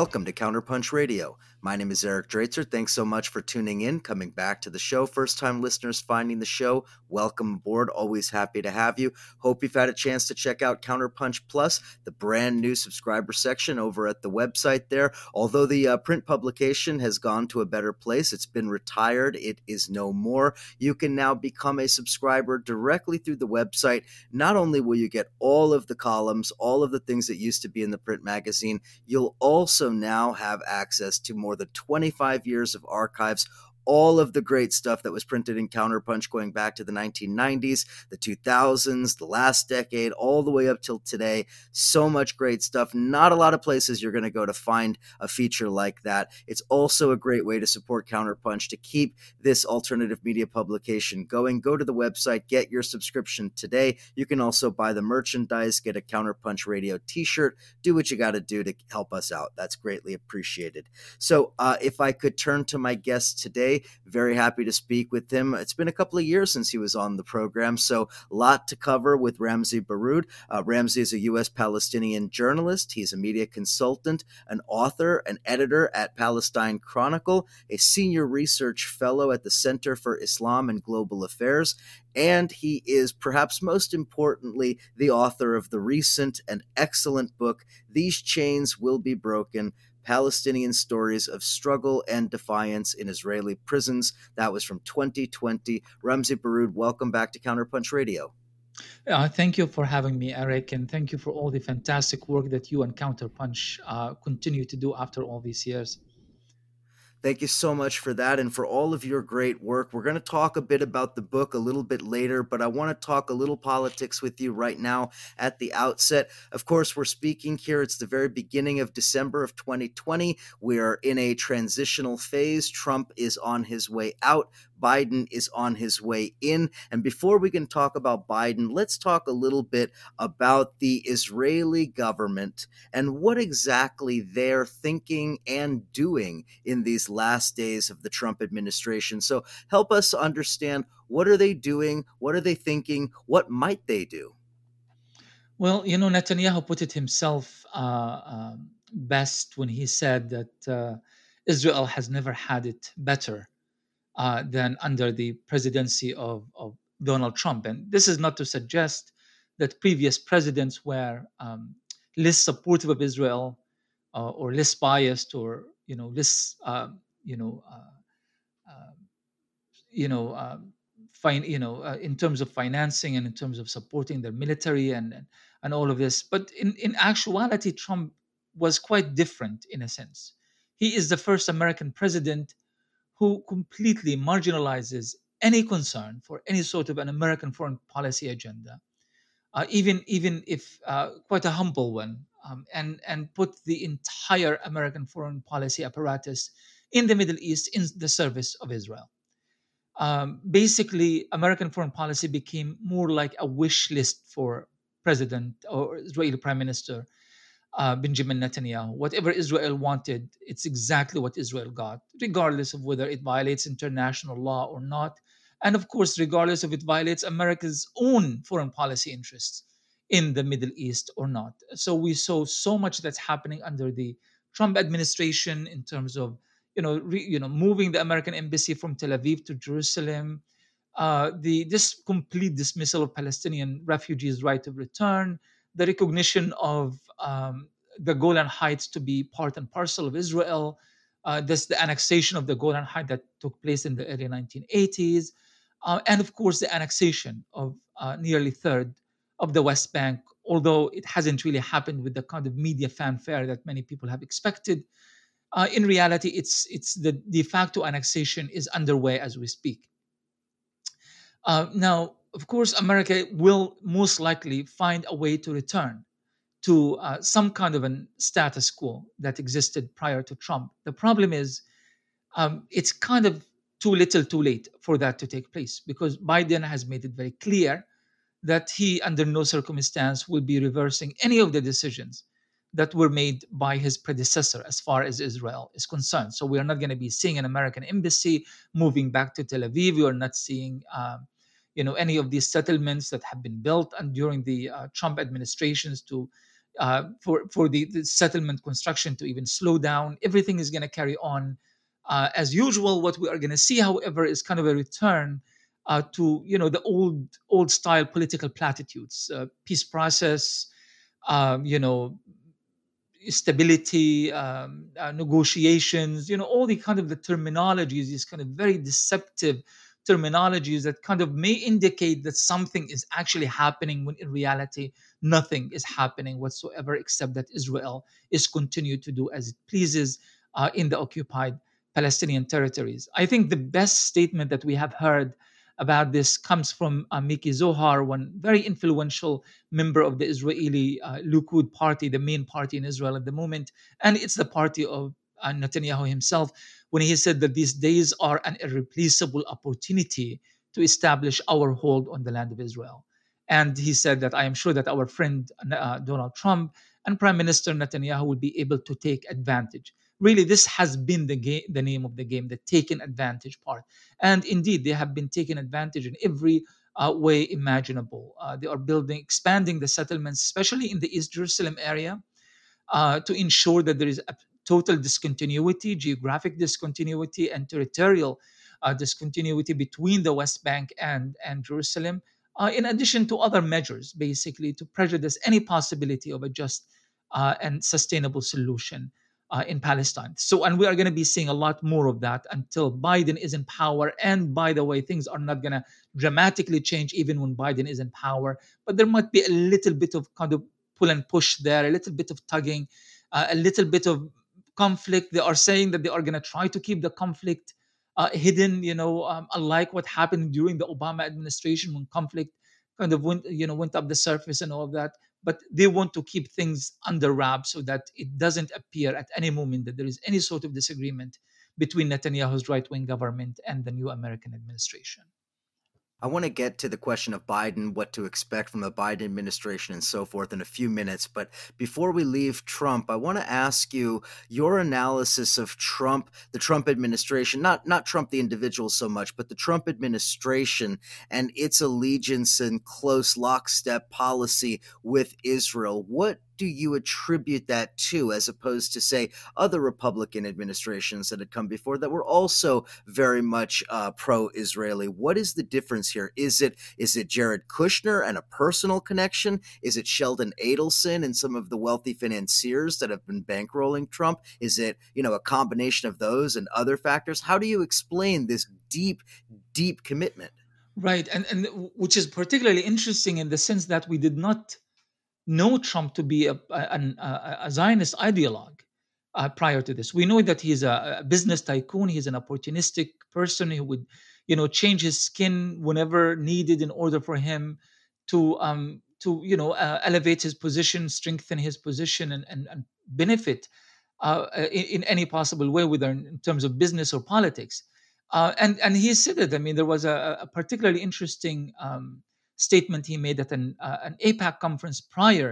welcome to Counterpunch Radio. My name is Eric Draitser. Thanks so much for tuning in, coming back to the show. First time listeners finding the show, welcome aboard. Always happy to have you. Hope you've had a chance to check out Counterpunch Plus, the brand new subscriber section over at the website there. Although the uh, print publication has gone to a better place, it's been retired, it is no more. You can now become a subscriber directly through the website. Not only will you get all of the columns, all of the things that used to be in the print magazine, you'll also now have access to more than 25 years of archives all of the great stuff that was printed in Counterpunch going back to the 1990s, the 2000s, the last decade, all the way up till today. So much great stuff. Not a lot of places you're going to go to find a feature like that. It's also a great way to support Counterpunch to keep this alternative media publication going. Go to the website, get your subscription today. You can also buy the merchandise, get a Counterpunch Radio t shirt, do what you got to do to help us out. That's greatly appreciated. So, uh, if I could turn to my guest today, very happy to speak with him. It's been a couple of years since he was on the program, so a lot to cover with Ramzy Baroud. Uh, Ramzy is a U.S. Palestinian journalist. He's a media consultant, an author, an editor at Palestine Chronicle, a senior research fellow at the Center for Islam and Global Affairs, and he is perhaps most importantly the author of the recent and excellent book, These Chains Will Be Broken Palestinian Stories of Struggle and Defiance in Israeli Prisons. That was from 2020. Ramzy Baroud, welcome back to Counterpunch Radio. Uh, thank you for having me, Eric, and thank you for all the fantastic work that you and Counterpunch uh, continue to do after all these years. Thank you so much for that and for all of your great work. We're going to talk a bit about the book a little bit later, but I want to talk a little politics with you right now at the outset. Of course, we're speaking here. It's the very beginning of December of 2020. We are in a transitional phase. Trump is on his way out. Biden is on his way in. And before we can talk about Biden, let's talk a little bit about the Israeli government and what exactly they're thinking and doing in these last days of the Trump administration. So help us understand what are they doing? What are they thinking? What might they do? Well, you know, Netanyahu put it himself uh, um, best when he said that uh, Israel has never had it better uh, than under the presidency of, of Donald Trump. And this is not to suggest that previous presidents were um, less supportive of Israel uh, or less biased or you know less uh, you know uh, uh, you know um, fine you know uh, in terms of financing and in terms of supporting their military and, and all of this. But in in actuality, Trump was quite different in a sense. He is the first American president who completely marginalizes any concern for any sort of an American foreign policy agenda, uh, even even if uh, quite a humble one, um, and and put the entire American foreign policy apparatus in the Middle East in the service of Israel. Um, basically, American foreign policy became more like a wish list for president or Israeli prime minister uh, Benjamin Netanyahu. Whatever Israel wanted, it's exactly what Israel got, regardless of whether it violates international law or not. And of course, regardless of it violates America's own foreign policy interests in the Middle East or not. So we saw so much that's happening under the Trump administration in terms of you know re, you know moving the American embassy from Tel Aviv to Jerusalem, uh, the this complete dismissal of Palestinian refugees' right of return, the recognition of um, the Golan Heights to be part and parcel of Israel. Uh, this the annexation of the Golan Heights that took place in the early 1980s, uh, and of course the annexation of uh, nearly third of the West Bank. Although it hasn't really happened with the kind of media fanfare that many people have expected, uh, in reality, it's it's the de facto annexation is underway as we speak. Uh, now, of course, America will most likely find a way to return to uh, some kind of a status quo that existed prior to Trump. The problem is um, it's kind of too little too late for that to take place because Biden has made it very clear that he, under no circumstance, will be reversing any of the decisions that were made by his predecessor as far as Israel is concerned. So we are not going to be seeing an American embassy moving back to Tel Aviv. We are not seeing. Um, you know any of these settlements that have been built and during the uh, Trump administrations to uh, for for the, the, settlement construction to even slow down. Everything is going to carry on uh, as usual. What we are going to see, however, is kind of a return uh, to you know the old old style political platitudes, uh, peace process, um, you know, stability, um, uh, negotiations, you know, all the kind of the terminologies, these kind of very deceptive terminologies that kind of may indicate that something is actually happening when in reality nothing is happening whatsoever except that Israel is continued to do as it pleases uh, in the occupied Palestinian territories. I think the best statement that we have heard about this comes from uh, Miki Zohar, one very influential member of the Israeli uh, Likud party, the main party in Israel at the moment. And it's the party of uh, Netanyahu himself, when he said that these days are an irreplaceable opportunity to establish our hold on the land of Israel. And he said that I am sure that our friend uh, Donald Trump and Prime Minister Netanyahu will be able to take advantage. Really this has been the game the name of the game the taken advantage part. And indeed they have been taken advantage in every uh, way imaginable. Uh, they are building expanding the settlements especially in the east jerusalem area uh, to ensure that there is total discontinuity geographic discontinuity and territorial uh, discontinuity between the west bank and and jerusalem uh, in addition to other measures basically to prejudice any possibility of a just uh, and sustainable solution uh, in Palestine. So, and we are going to be seeing a lot more of that until Biden is in power. And by the way, things are not going to dramatically change even when Biden is in power. But there might be a little bit of kind of pull and push there, a little bit of tugging, uh, a little bit of conflict. They are saying that they are going to try to keep the conflict uh, hidden, you know, um, unlike what happened during the Obama administration when conflict kind of went, you know, went up the surface and all of that but they want to keep things under wraps so that it doesn't appear at any moment that there is any sort of disagreement between Netanyahu's right wing government and the new American administration. I want to get to the question of Biden, what to expect from the Biden administration, and so forth in a few minutes. But before we leave Trump, I want to ask you your analysis of Trump, the Trump administration, not not Trump the individual so much, but the Trump administration and its allegiance and close lockstep policy with Israel. What do you attribute that to, as opposed to, say, other Republican administrations that had come before that were also very much uh, pro-Israeli? What is the difference here? Is it is it Jared Kushner and a personal connection? Is it Sheldon Adelson and some of the wealthy financiers that have been bankrolling Trump? Is it you know a combination of those and other factors? How do you explain this deep, deep commitment? Right, and and which is particularly interesting in the sense that we did not know Trump to be a, a, a Zionist ideologue uh, prior to this. We know that he's a, a, business tycoon. He's an opportunistic person who would, you know, change his skin whenever needed in order for him to, um, to you know, uh, elevate his position, strengthen his position, and, and, and benefit uh, in, in, any possible way, whether in terms of business or politics. Uh, and and he said it. I mean, there was a, a particularly interesting um, statement he made at an, uh, an AIPAC conference prior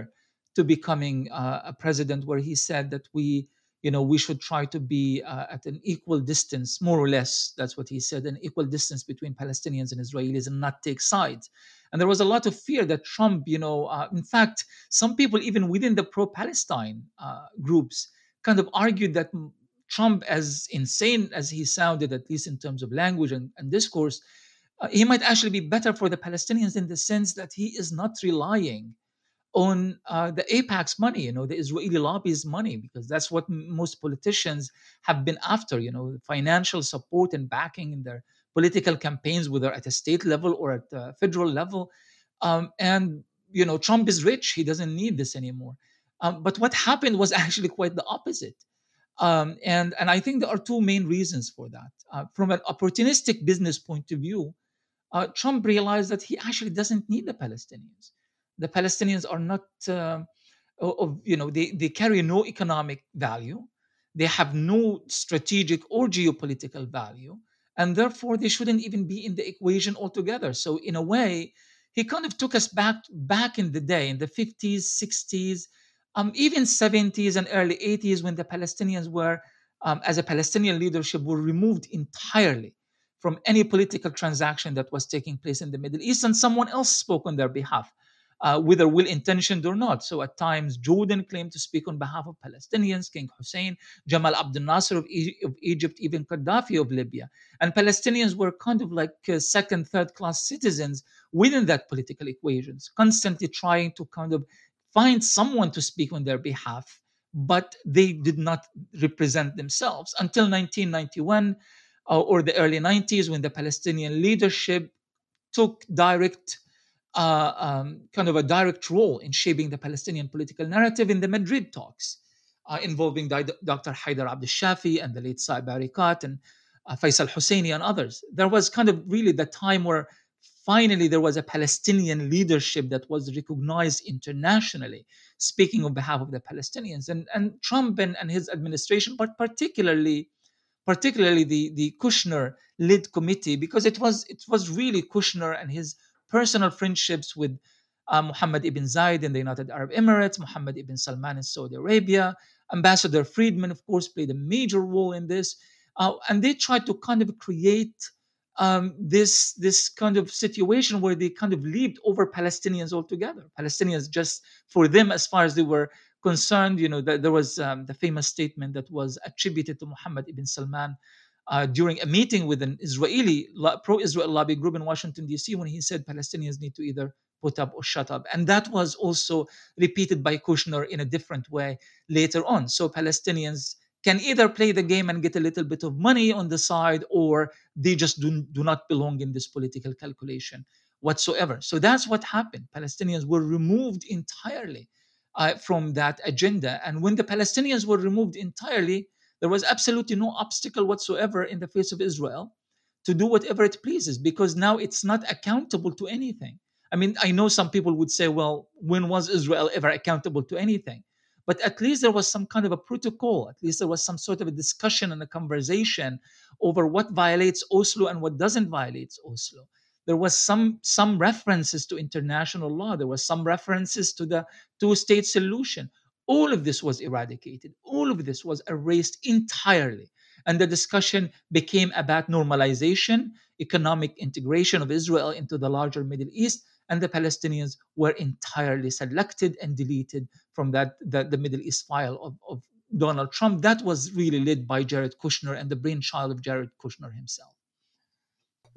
to becoming uh, a president, where he said that we, you know, we should try to be uh, at an equal distance, more or less. That's what he said, an equal distance between Palestinians and Israelis, and not take sides. And there was a lot of fear that Trump, you know, uh, in fact, some people even within the pro-Palestine uh, groups kind of argued that Trump, as insane as he sounded, at least in terms of language and, and discourse, he might actually be better for the Palestinians in the sense that he is not relying on uh, the AIPAC's money, you know, the Israeli lobby's money, because that's what m- most politicians have been after, you know, financial support and backing in their political campaigns, whether at a state level or at the federal level. Um, and, you know, Trump is rich. He doesn't need this anymore. Um, but what happened was actually quite the opposite. Um, and, and I think there are two main reasons for that. Uh, from an opportunistic business point of view, uh, Trump realized that he actually doesn't need the Palestinians. The Palestinians are not, uh, of, you know, they, they carry no economic value. They have no strategic or geopolitical value. And therefore, they shouldn't even be in the equation altogether. So, in a way, he kind of took us back back in the day, in the 50s, 60s, um, even 70s and early 80s, when the Palestinians were, um, as a Palestinian leadership, were removed entirely from any political transaction that was taking place in the Middle East, and someone else spoke on their behalf. uh, whether well intentioned or not. So at times, Jordan claimed to speak on behalf of Palestinians, King Hussein, Jamal Abdel Nasser of, e- of Egypt, even Gaddafi of Libya. And Palestinians were kind of like uh, second, third class citizens within that political equations, constantly trying to kind of find someone to speak on their behalf, but they did not represent themselves until 1991 uh, or the early 90s when the Palestinian leadership took direct uh, um, kind of a direct role in shaping the Palestinian political narrative in the Madrid talks, uh, involving Di- Dr. Haider Abdel Shafi and the late Saeb Erekat and uh, Faisal Husseini and others. There was kind of really the time where finally there was a Palestinian leadership that was recognized internationally, speaking on behalf of the Palestinians. And, and Trump and, and his administration, but particularly particularly the, the Kushner led committee, because it was it was really Kushner and his personal friendships with uh, Muhammad ibn Zayed in the United Arab Emirates, Muhammad ibn Salman in Saudi Arabia, Ambassador Friedman, of course, played a major role in this. Uh, and they tried to kind of create um, this this kind of situation where they kind of leaped over Palestinians altogether. Palestinians just for them, as far as they were concerned, you know, that there was um, the famous statement that was attributed to Muhammad ibn Salman uh, during a meeting with an Israeli pro-Israel lobby group in Washington D.C. when he said Palestinians need to either put up or shut up, and that was also repeated by Kushner in a different way later on. So Palestinians can either play the game and get a little bit of money on the side, or they just do, do not belong in this political calculation whatsoever. So that's what happened. Palestinians were removed entirely uh, from that agenda. And when the Palestinians were removed entirely, there was absolutely no obstacle whatsoever in the face of Israel to do whatever it pleases because now it's not accountable to anything. I mean, I know some people would say, well, when was Israel ever accountable to anything? But at least there was some kind of a protocol. At least there was some sort of a discussion and a conversation over what violates Oslo and what doesn't violate Oslo there was some some references to international law. There was some references to the two state solution. All of this was eradicated. All of this was erased entirely. And the discussion became about normalization economic integration of israel into the larger middle east and the palestinians were entirely selected and deleted from that the, the middle east file of, of donald trump. That was really led by jared kushner and the brainchild of jared kushner himself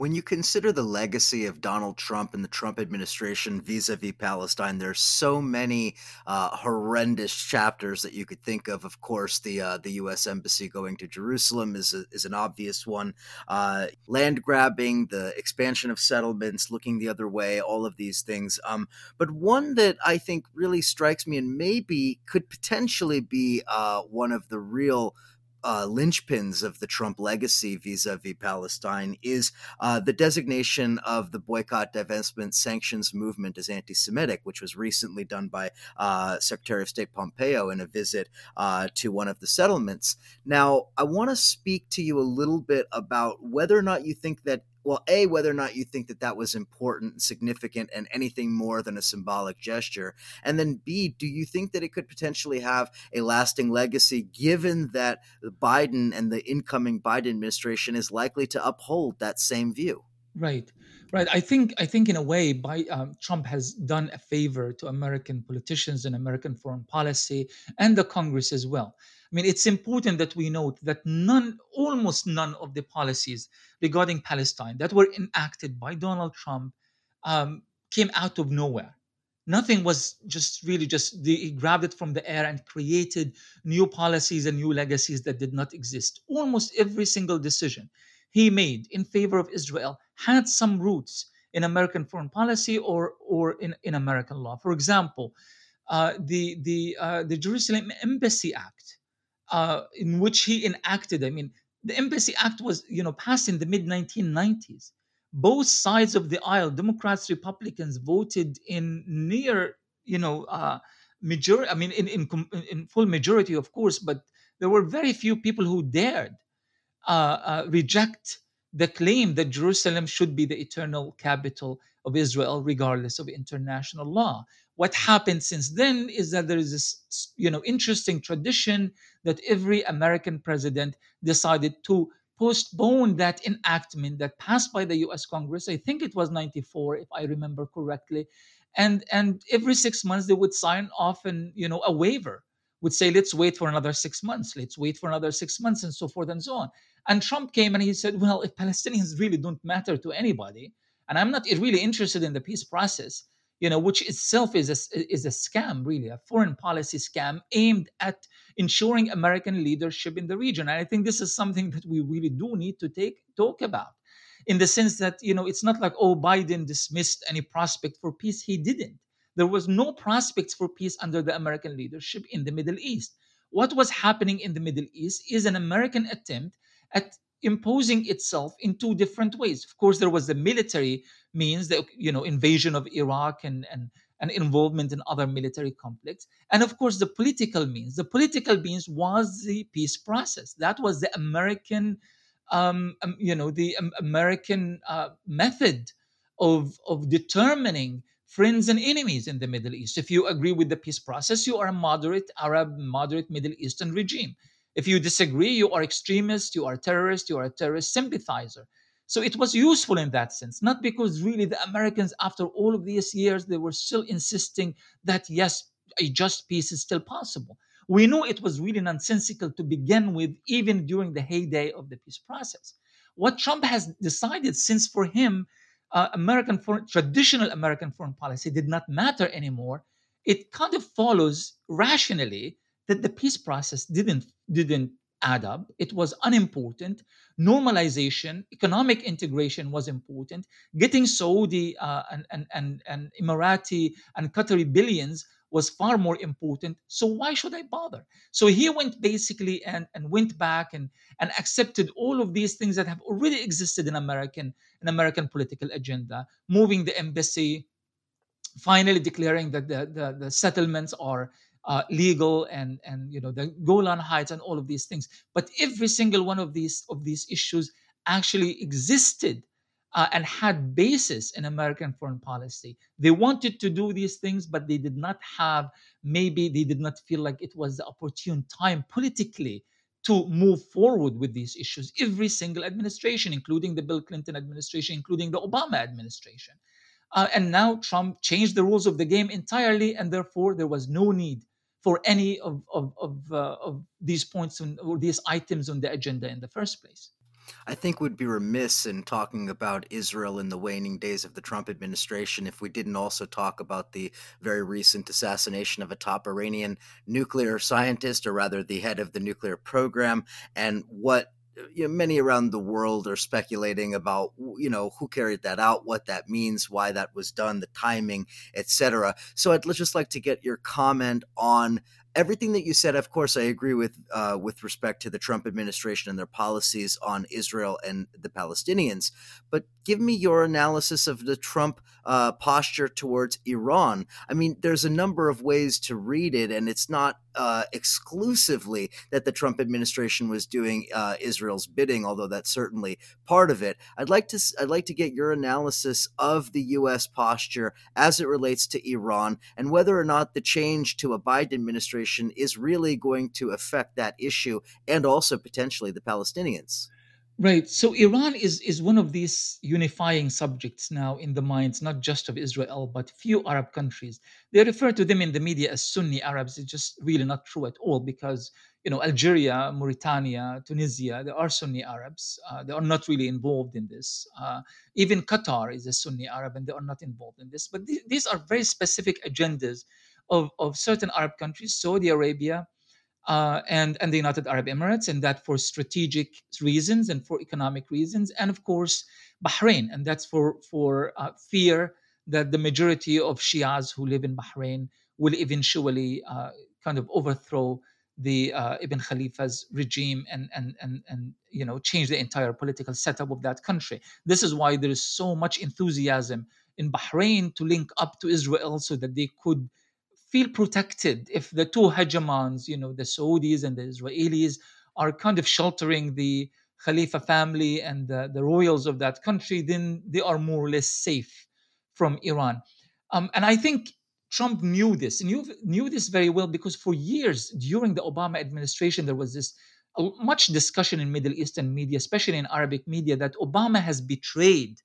when you consider the legacy of Donald Trump and the Trump administration vis-a-vis Palestine, there's so many uh, horrendous chapters that you could think of. Of course, the uh, the U.S. embassy going to Jerusalem is a, is an obvious one. Uh, land grabbing, the expansion of settlements, looking the other way, all of these things. Um, but one that I think really strikes me and maybe could potentially be uh, one of the real uh, linchpins of the Trump legacy vis-a-vis Palestine is uh, the designation of the boycott, divestment, sanctions movement as anti-Semitic, which was recently done by uh, Secretary of State Pompeo in a visit uh, to one of the settlements. Now, I want to speak to you a little bit about whether or not you think that well, A, whether or not you think that that was important, significant, and anything more than a symbolic gesture. And then B, do you think that it could potentially have a lasting legacy given that Biden and the incoming Biden administration is likely to uphold that same view? Right, right. I think I think in a way, by, um, Trump has done a favor to American politicians and American foreign policy and the Congress as well. I mean, it's important that we note that none, almost none of the policies regarding Palestine that were enacted by Donald Trump um, came out of nowhere. Nothing was just really just he grabbed it from the air and created new policies and new legacies that did not exist. Almost every single decision he made in favor of Israel had some roots in American foreign policy or or in, in American law. For example, uh, the the uh, the Jerusalem Embassy Act uh, in which he enacted. I mean, the Embassy Act was, you know, passed in the mid 1990s. Both sides of the aisle, Democrats, Republicans, voted in near, you know, uh, majority. I mean, in, in in full majority, of course, but there were very few people who dared uh, uh, reject the claim that Jerusalem should be the eternal capital of Israel, regardless of international law. What happened since then is that there is this, you know, interesting tradition that every American president decided to postpone that enactment that passed by the U.S. Congress. I think it was '94, if I remember correctly, and and every six months they would sign off and you know a waiver would say let's wait for another six months. Let's wait for another six months and so forth and so on. And trump came and he said well if palestinians really don't matter to anybody and i'm not really interested in the peace process you know which itself is a, is a scam really a foreign policy scam aimed at ensuring american leadership in the region. And i think this is something that we really do need to take talk about in the sense that you know it's not like oh biden dismissed any prospect for peace. He didn't there was no prospects for peace under the american leadership in the middle east. What was happening in the middle east is an american attempt at imposing itself in two different ways. Of course there was the military means the you know invasion of iraq and and and involvement in other military conflicts and of course the political means. The political means was the peace process. That was the american um, um, you know the um, American uh, method of of determining friends and enemies in the Middle East. If you agree with the peace process, you are a moderate Arab, moderate Middle Eastern regime. If you disagree, you are extremist, you are terrorist, you are a terrorist sympathizer. So it was useful in that sense, not because really the Americans, after all of these years, they were still insisting that yes, a just peace is still possible. We know it was really nonsensical to begin with, even during the heyday of the peace process. What Trump has decided, since for him, uh, American foreign, traditional American foreign policy did not matter anymore, it kind of follows rationally that the peace process didn't didn't add up. It was unimportant. Normalization, economic integration was important. Getting Saudi uh, and, and, and, and Emirati and Qatari billions was far more important. So why should I bother? So he went basically and, and went back and, and accepted all of these things that have already existed in American in American political agenda, moving the embassy, finally declaring that the, the, the settlements are uh, legal and and you know the Golan Heights and all of these things. But every single one of these of these issues actually existed uh, and had basis in American foreign policy. They wanted to do these things, but they did not have, maybe they did not feel like it was the opportune time politically to move forward with these issues. Every single administration, including the Bill Clinton administration, including the Obama administration. Uh, and now Trump changed the rules of the game entirely, and therefore there was no need for any of, of, of, uh, of these points on, or these items on the agenda in the first place. I think we'd be remiss in talking about Israel in the waning days of the Trump administration if we didn't also talk about the very recent assassination of a top Iranian nuclear scientist, or rather the head of the nuclear program, and what you know, many around the world are speculating about you know who carried that out what that means why that was done the timing etc so i'd just like to get your comment on everything that you said, of course, I agree with uh, with respect to the Trump administration and their policies on Israel and the Palestinians. But give me your analysis of the Trump uh, posture towards Iran. I mean, there's a number of ways to read it, and it's not uh, exclusively that the Trump administration was doing uh, Israel's bidding, although that's certainly part of it. I'd like to I'd like to get your analysis of the U.S. posture as it relates to Iran and whether or not the change to a Biden administration is really going to affect that issue and also potentially the Palestinians. Right. So Iran is is one of these unifying subjects now in the minds not just of Israel but few Arab countries. They refer to them in the media as Sunni Arabs. It's just really not true at all because you know Algeria, Mauritania, Tunisia, they are Sunni Arabs. Uh, they are not really involved in this. Uh, even Qatar is a Sunni Arab and they are not involved in this. But th- these are very specific agendas of, of certain Arab countries, Saudi Arabia, uh, and, and the United Arab Emirates, and that for strategic reasons and for economic reasons, and of course Bahrain, and that's for for uh, fear that the majority of Shias who live in Bahrain will eventually uh, kind of overthrow the uh, Ibn Khalifa's regime and and and and you know change the entire political setup of that country. This is why there is so much enthusiasm in Bahrain to link up to Israel so that they could feel protected if the two hegemons, you know, the Saudis and the Israelis, are kind of sheltering the Khalifa family and the, the royals of that country, then they are more or less safe from Iran. Um, and I think Trump knew this, knew, knew this very well because for years during the Obama administration, there was this much discussion in Middle Eastern media, especially in Arabic media, that Obama has betrayed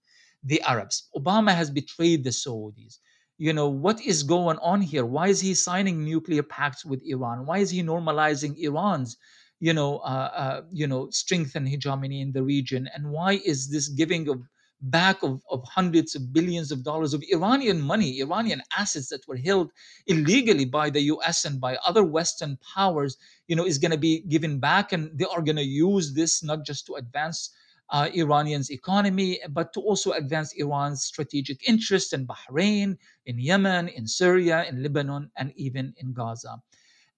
the Arabs. Obama has betrayed the Saudis you know what is going on here? Why is he signing nuclear pacts with iran? Why is he normalizing iran's you know uh, uh, you know strength and hegemony in the region? And why is this giving of back of, of hundreds of billions of dollars of Iranian money, Iranian assets that were held illegally by the US and by other Western powers, you know, is going to be given back. And they are going to use this not just to advance uh, Iranian's economy, but to also advance Iran's strategic interests in Bahrain, in Yemen, in Syria, in Lebanon, and even in Gaza.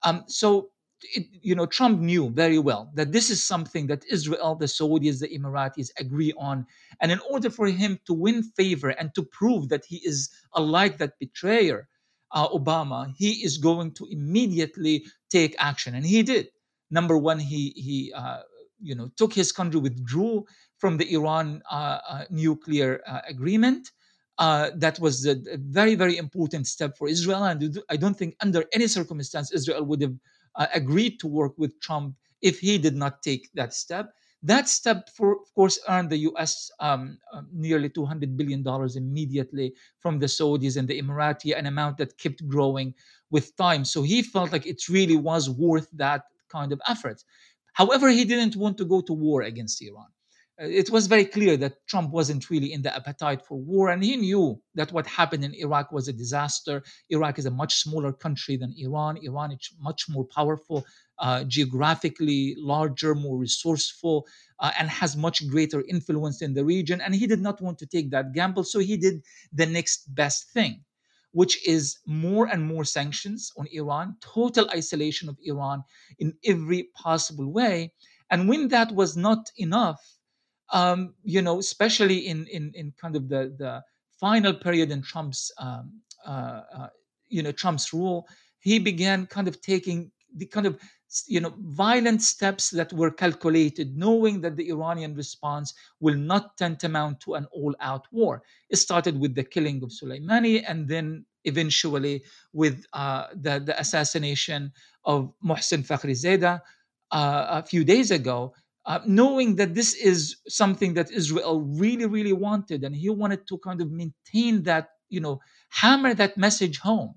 Um, so it, you know, Trump knew very well that this is something that Israel, the Saudis, the Emiratis agree on. And in order for him to win favor and to prove that he is unlike that betrayer, uh, Obama, he is going to immediately take action. And he did. Number one, he, he uh, you know, took his country, withdrew from the Iran uh, uh nuclear uh, agreement. That was a, a, very, very important step for Israel. And I don't think under any circumstance Israel would have agreed to work with Trump if he did not take that step. That step, for, of course, earned the U.S. Um, uh, nearly 200 billion dollars immediately from the Saudis and the Emirati, an amount that kept growing with time. So he felt like it really was worth that kind of effort. However, he didn't want to go to war against Iran it was very clear that Trump wasn't really in the appetite for war, and he knew that what happened in Iraq was a disaster. Iraq is a much smaller country than Iran. Iran is much more powerful, uh, geographically larger, more resourceful, uh, and has much greater influence in the region. And he did not want to take that gamble, so he did the next best thing, which is more and more sanctions on Iran, total isolation of Iran in every possible way. And when that was not enough, um, you know, especially in, in, in kind of the, the final period in Trump's, um, uh, uh, you know, Trump's rule, he began kind of taking the kind of, you know, violent steps that were calculated, knowing that the Iranian response will not tantamount to an all-out war. It started with the killing of Soleimani, and then eventually with uh, the, the assassination of Mohsen Fakhrizadeh uh, a few days ago uh, knowing that this is something that Israel really, really wanted, and he wanted to kind of maintain that, you know, hammer that message home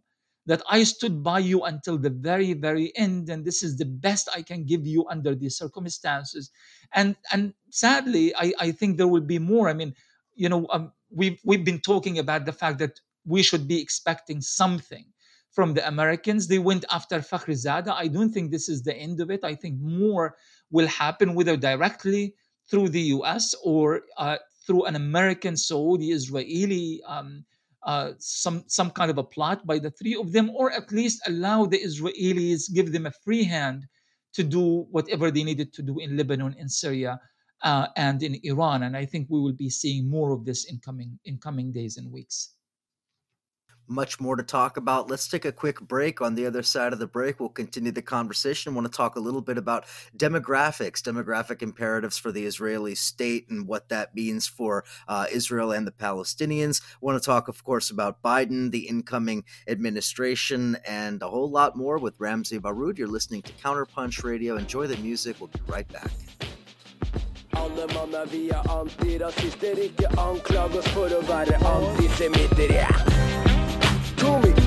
that I stood by you until the very, very end, and this is the best I can give you under these circumstances. And and sadly, I, I think there will be more. I mean, you know, um, we've we've been talking about the fact that we should be expecting something from the Americans. They went after Fakhrizadeh. I don't think this is the end of it. I think more will happen whether directly through the US or uh, through an American, Saudi, Israeli, um, uh, some some kind of a plot by the three of them, or at least allow the Israelis, give them a free hand to do whatever they needed to do in Lebanon, in Syria, uh, and in Iran. And I think we will be seeing more of this in coming in coming days and weeks much more to talk about. Let's take a quick break. On the other side of the break, we'll continue the conversation. I want to talk a little bit about demographics, demographic imperatives for the Israeli state and what that means for uh, Israel and the Palestinians. I want to talk, of course, about Biden, the incoming administration, and a whole lot more with Ramzy Baroud. You're listening to Counterpunch Radio. Enjoy the music. We'll be right back. Er for yeah.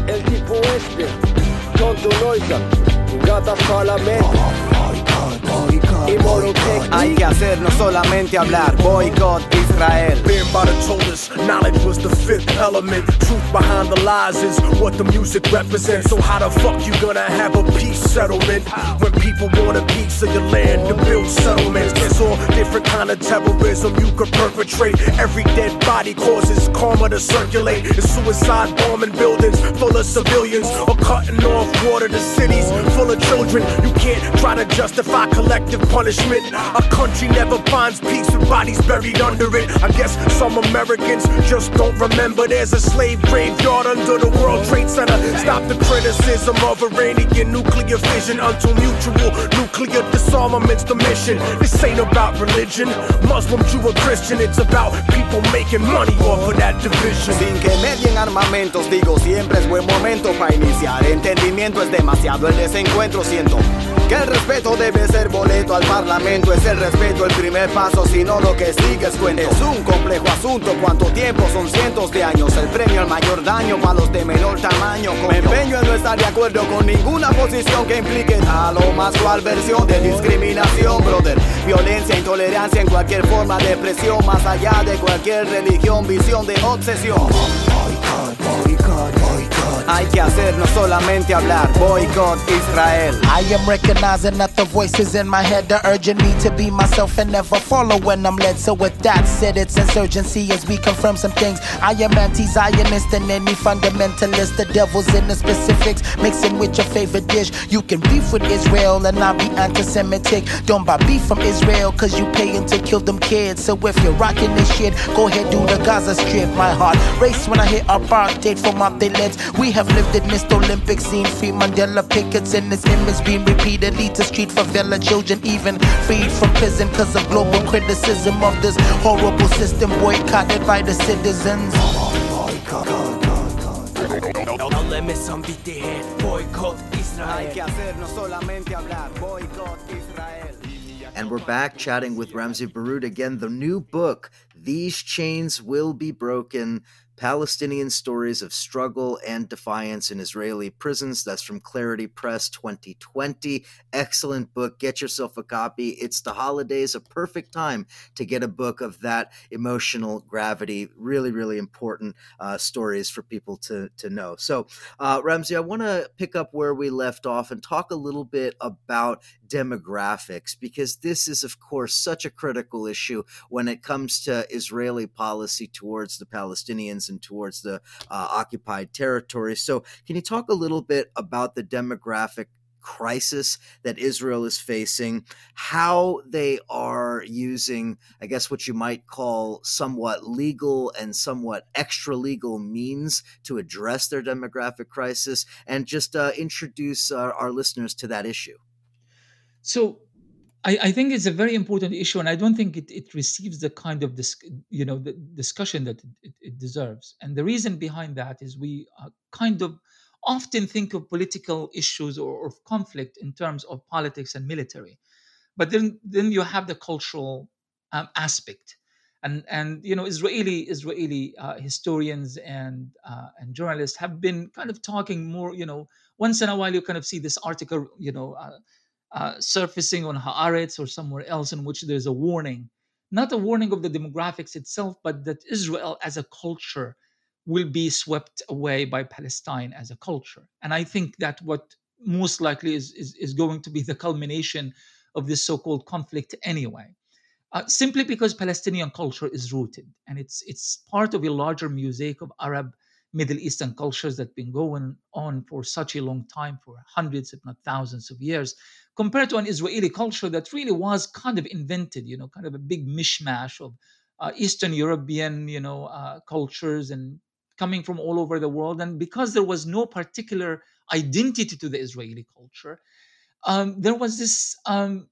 Tumi, el tipo este, tonto Noisa, gatas parlament. Hay que hacer no solamente hablar, boycott Israel. By the told knowledge was the fifth element. Truth behind the lies is what the music represents. So how the fuck you gonna have a peace settlement when people want a piece of your land to build settlements? There's all different kind of terrorism you could perpetrate. Every dead body causes karma to circulate. It's suicide bombing buildings full of civilians or cutting off water to cities full of children. You can't try to justify collective punishment. A country never finds peace with bodies buried under it. I guess some Americans just don't remember there's a slave graveyard under the World Trade Center. Stop the criticism of Iranian nuclear fission until mutual nuclear disarmament's the mission. This ain't about religion, Muslim, Jew, or Christian. It's about people making money off of that division. Sin que medien armamentos, digo, siempre es buen momento para iniciar. Entendimiento es demasiado el desencuentro, siento. Que el respeto debe ser boleto al parlamento. Es el respeto el primer paso, si no lo que sigue es cuento. Es un complejo asunto, cuánto tiempo son cientos de años. El premio al mayor daño para los de menor tamaño. Me empeño en no estar de acuerdo con ninguna posición que implique a lo más cual versión de discriminación, brother. Violencia, intolerancia en cualquier forma de presión, más allá de cualquier religión, visión de obsesión. Hay que hacer, no solamente hablar. Boycott Israel. I am recognizing that the voices in my head are urging me to be myself and never follow when I'm led. So with that said, it's insurgency as we confirm some things. I am anti-Zionist and any fundamentalist. The devil's in the specifics, mixing with your favorite dish. You can beef with Israel and not be anti-Semitic. Don't buy beef from Israel cause you paying to kill them kids. So if you're rocking this shit, go ahead do the Gaza Strip. My heart race when I hit apartheid from off their lips. We have lived in Missed Olympic scene, free Mandela pickets in this image being repeatedly to street favela children, even freed from prison because of global criticism of this horrible system boycotted by the citizens. No le me boycott Israel. Hay que hacer, no solamente hablar. Boycott Israel. And we're back chatting with Ramzy Baroud again. The new book, These Chains Will Be Broken Palestinian Stories of Struggle and Defiance in Israeli Prisons. That's from Clarity Press 2020. Excellent book. Get yourself a copy. It's the holidays, a perfect time to get a book of that emotional gravity. Really, really important uh, stories for people to, to know. So, uh, Ramzy, I want to pick up where we left off and talk a little bit about demographics because this is, of course, such a critical issue when it comes to Israeli policy towards the Palestinians and towards the uh, occupied territories. So, can you talk a little bit about the demographic crisis that Israel is facing, how they are using, I guess, what you might call somewhat legal and somewhat extra legal means to address their demographic crisis, and just uh, introduce our, our listeners to that issue. So, I, I, think it's a very important issue, and I don't think it, it receives the kind of dis, you know the discussion that it, it, deserves. And the reason behind that is we uh, kind of often think of political issues or, or conflict in terms of politics and military, but then then you have the cultural um, aspect, and and you know Israeli Israeli uh, historians and uh, and journalists have been kind of talking more. You know, once in a while you kind of see this article. You know uh, uh, surfacing on Haaretz or somewhere else in which there's a warning, not a warning of the demographics itself, but that Israel as a culture will be swept away by Palestine as a culture. And I think that what most likely is, is, is going to be the culmination of this so-called conflict anyway. Uh, simply because Palestinian culture is rooted and it's it's part of a larger mosaic of Arab Middle Eastern cultures that have been going on for such a long time, for hundreds, if not thousands of years, compared to an Israeli culture that really was kind of invented, you know, kind of a big mishmash of uh, Eastern European, you know, uh, cultures and coming from all over the world. And because there was no particular identity to the Israeli culture, um, there was this um,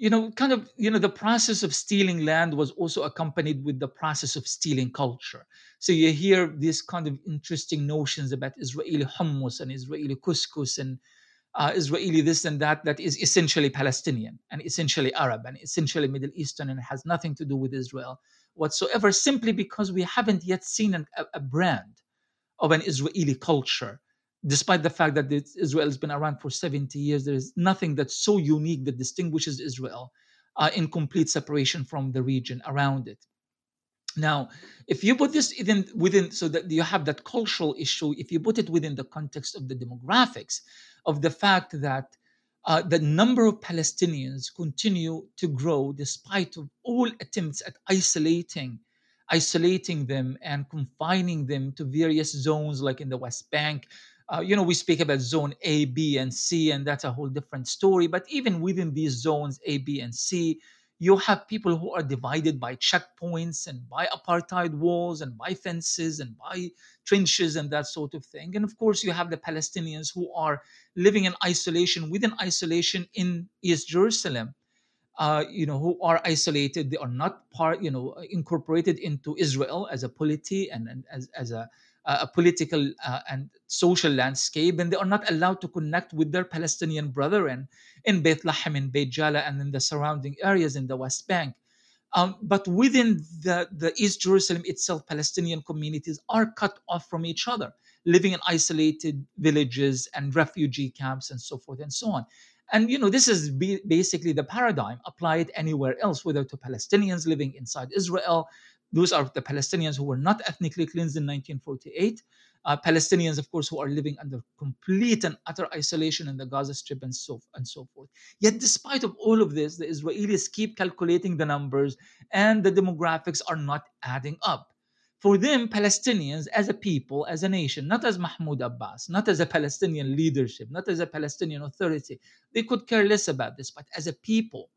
you know, kind of, you know, the process of stealing land was also accompanied with the process of stealing culture. So you hear these kind of interesting notions about Israeli hummus and Israeli couscous and uh, Israeli this and that that is essentially Palestinian and essentially Arab and essentially Middle Eastern and has nothing to do with Israel whatsoever, simply because we haven't yet seen an, a, a brand of an Israeli culture despite the fact that Israel has been around for 70 years, there is nothing that's so unique that distinguishes Israel uh, in complete separation from the region around it. Now, if you put this within, within, so that you have that cultural issue, if you put it within the context of the demographics, of the fact that uh, the number of Palestinians continue to grow despite of all attempts at isolating isolating them and confining them to various zones like in the West Bank, uh, you know, we speak about zone A, B, and C, and that's a whole different story. But even within these zones A, B, and C, you have people who are divided by checkpoints and by apartheid walls and by fences and by trenches and that sort of thing. And of course, you have the Palestinians who are living in isolation within isolation in East Jerusalem. Uh, you know, who are isolated. They are not part, you know, incorporated into Israel as a polity and, and as, as a a political uh, and social landscape, and they are not allowed to connect with their Palestinian brethren in Beit Lahem, in Beit Jala, and in the surrounding areas in the West Bank. Um, but within the, the East Jerusalem itself, Palestinian communities are cut off from each other, living in isolated villages and refugee camps and so forth and so on. And you know, this is basically the paradigm applied anywhere else, whether to Palestinians living inside Israel, those are the Palestinians who were not ethnically cleansed in 1948. Uh, Palestinians, of course, who are living under complete and utter isolation in the Gaza Strip and so and so forth. Yet, despite of all of this, the Israelis keep calculating the numbers, and the demographics are not adding up. For them, Palestinians as a people, as a nation, not as Mahmoud Abbas, not as a Palestinian leadership, not as a Palestinian authority, they could care less about this. But as a people,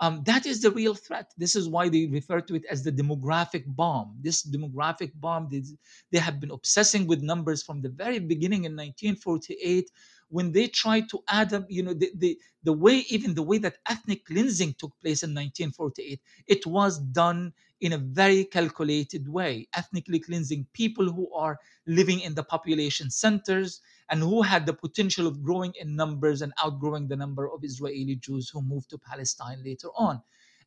um, that is the real threat. This is why they refer to it as the demographic bomb. This demographic bomb, they, they have been obsessing with numbers from the very beginning in 1948 when they tried to add up, you know, the, the, the way, even the way that ethnic cleansing took place in 1948, it was done in a very calculated way, ethnically cleansing people who are living in the population centers and who had the potential of growing in numbers and outgrowing the number of Israeli Jews who moved to Palestine later on,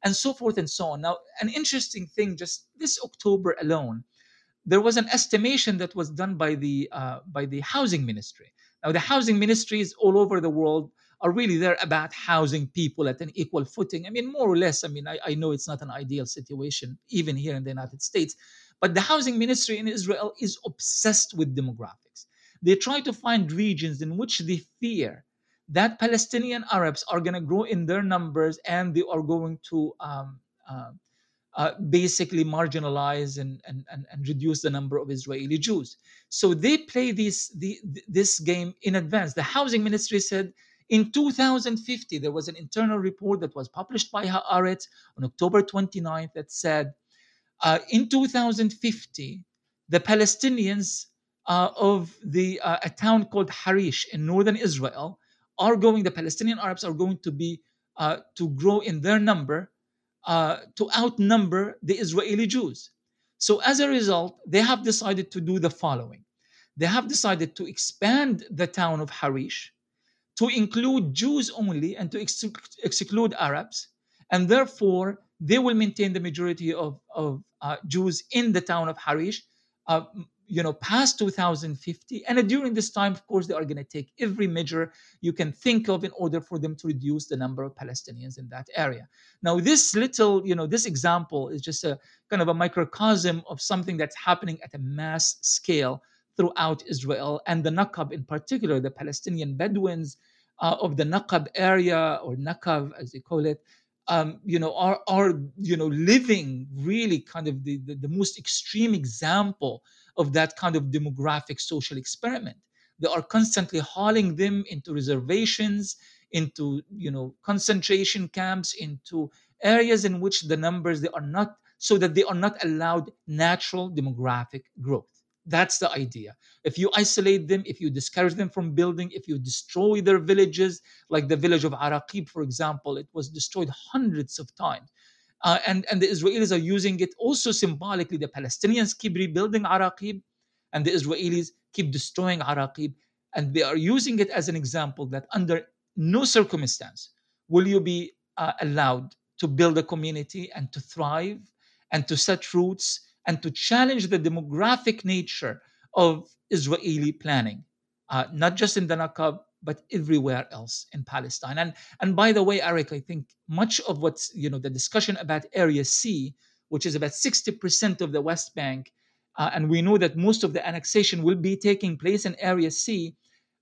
and so forth and so on. Now, an interesting thing just this October alone, there was an estimation that was done by the uh, by the housing ministry. Now, the housing ministries all over the world are really there about housing people at an equal footing. I mean, more or less. I mean, I, I know it's not an ideal situation, even here in the United States, but the housing ministry in Israel is obsessed with demographics. They try to find regions in which they fear that Palestinian Arabs are going to grow in their numbers and they are going to um, uh, uh, basically marginalize and, and, and, and, reduce the number of Israeli Jews. So they play this, the, this game in advance. The housing ministry said in 2050, there was an internal report that was published by Haaretz on October 29th that said uh, in 2050, the Palestinians uh, of the uh, a town called Harish in northern Israel are going. The Palestinian Arabs are going to be uh, to grow in their number uh, to outnumber the Israeli Jews. So as a result, they have decided to do the following: they have decided to expand the town of Harish to include Jews only and to ex- exclude Arabs, and therefore they will maintain the majority of, of uh, Jews in the town of Harish, uh, you know past 2050 and during this time of course they are going to take every measure you can think of in order for them to reduce the number of palestinians in that area. Now this little you know this example is just a kind of a microcosm of something that's happening at a mass scale throughout israel and the nakab in particular the palestinian bedouins uh, of the nakab area or nakab as they call it um, you know, are are you know living really kind of the, the, the most extreme example of that kind of demographic social experiment. They are constantly hauling them into reservations, into you know concentration camps, into areas in which the numbers they are not so that they are not allowed natural demographic growth. That's the idea. If you isolate them, if you discourage them from building, if you destroy their villages, like the village of Araqib, for example, it was destroyed hundreds of times. Uh, and, and the Israelis are using it also symbolically. The Palestinians keep rebuilding Araqib, and the Israelis keep destroying Araqib. And they are using it as an example that under no circumstance will you be uh, allowed to build a community and to thrive and to set roots and to challenge the demographic nature of Israeli planning, uh, not just in the Nakab, but everywhere else in Palestine. And and by the way, Eric, I think much of what's you know the discussion about Area C, which is about 60% of the West Bank, uh, and we know that most of the annexation will be taking place in Area C.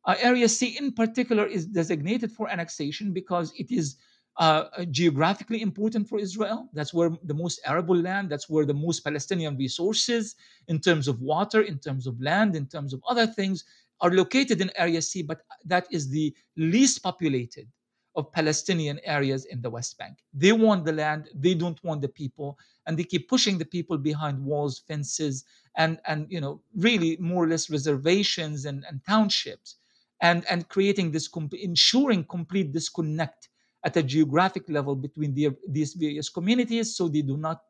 Uh, Area C, in particular, is designated for annexation because it is uh, geographically important for Israel. That's where the most arable land, that's where the most Palestinian resources, in terms of water, in terms of land, in terms of other things, are located in Area C, but that is the least populated of Palestinian areas in the West Bank. They want the land, they don't want the people, and they keep pushing the people behind walls, fences, and and you know really more or less reservations and, and townships, and and creating this ensuring complete disconnect at a geographic level between the, these various communities, so they do not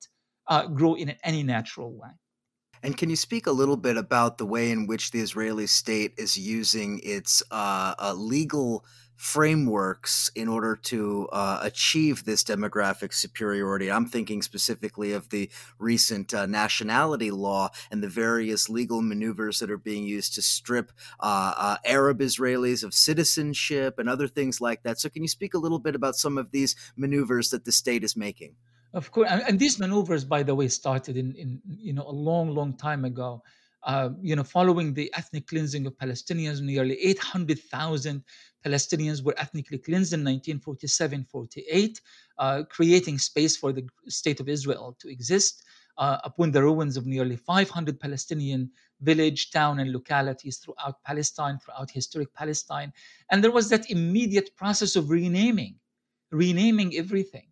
uh, grow in any natural way. And can you speak a little bit about the way in which the Israeli state is using its uh, uh, legal frameworks in order to uh, achieve this demographic superiority? I'm thinking specifically of the recent uh, nationality law and the various legal maneuvers that are being used to strip uh, uh, Arab Israelis of citizenship and other things like that. So, can you speak a little bit about some of these maneuvers that the state is making? Of course, and, these maneuvers, by the way, started in, in you know a long, long time ago. Uh, you know, following the ethnic cleansing of Palestinians, nearly 800,000 Palestinians were ethnically cleansed in 1947-48, uh, creating space for the state of Israel to exist. Uh, upon the ruins of nearly 500 Palestinian village, town, and localities throughout Palestine, throughout historic Palestine, and there was that immediate process of renaming, renaming everything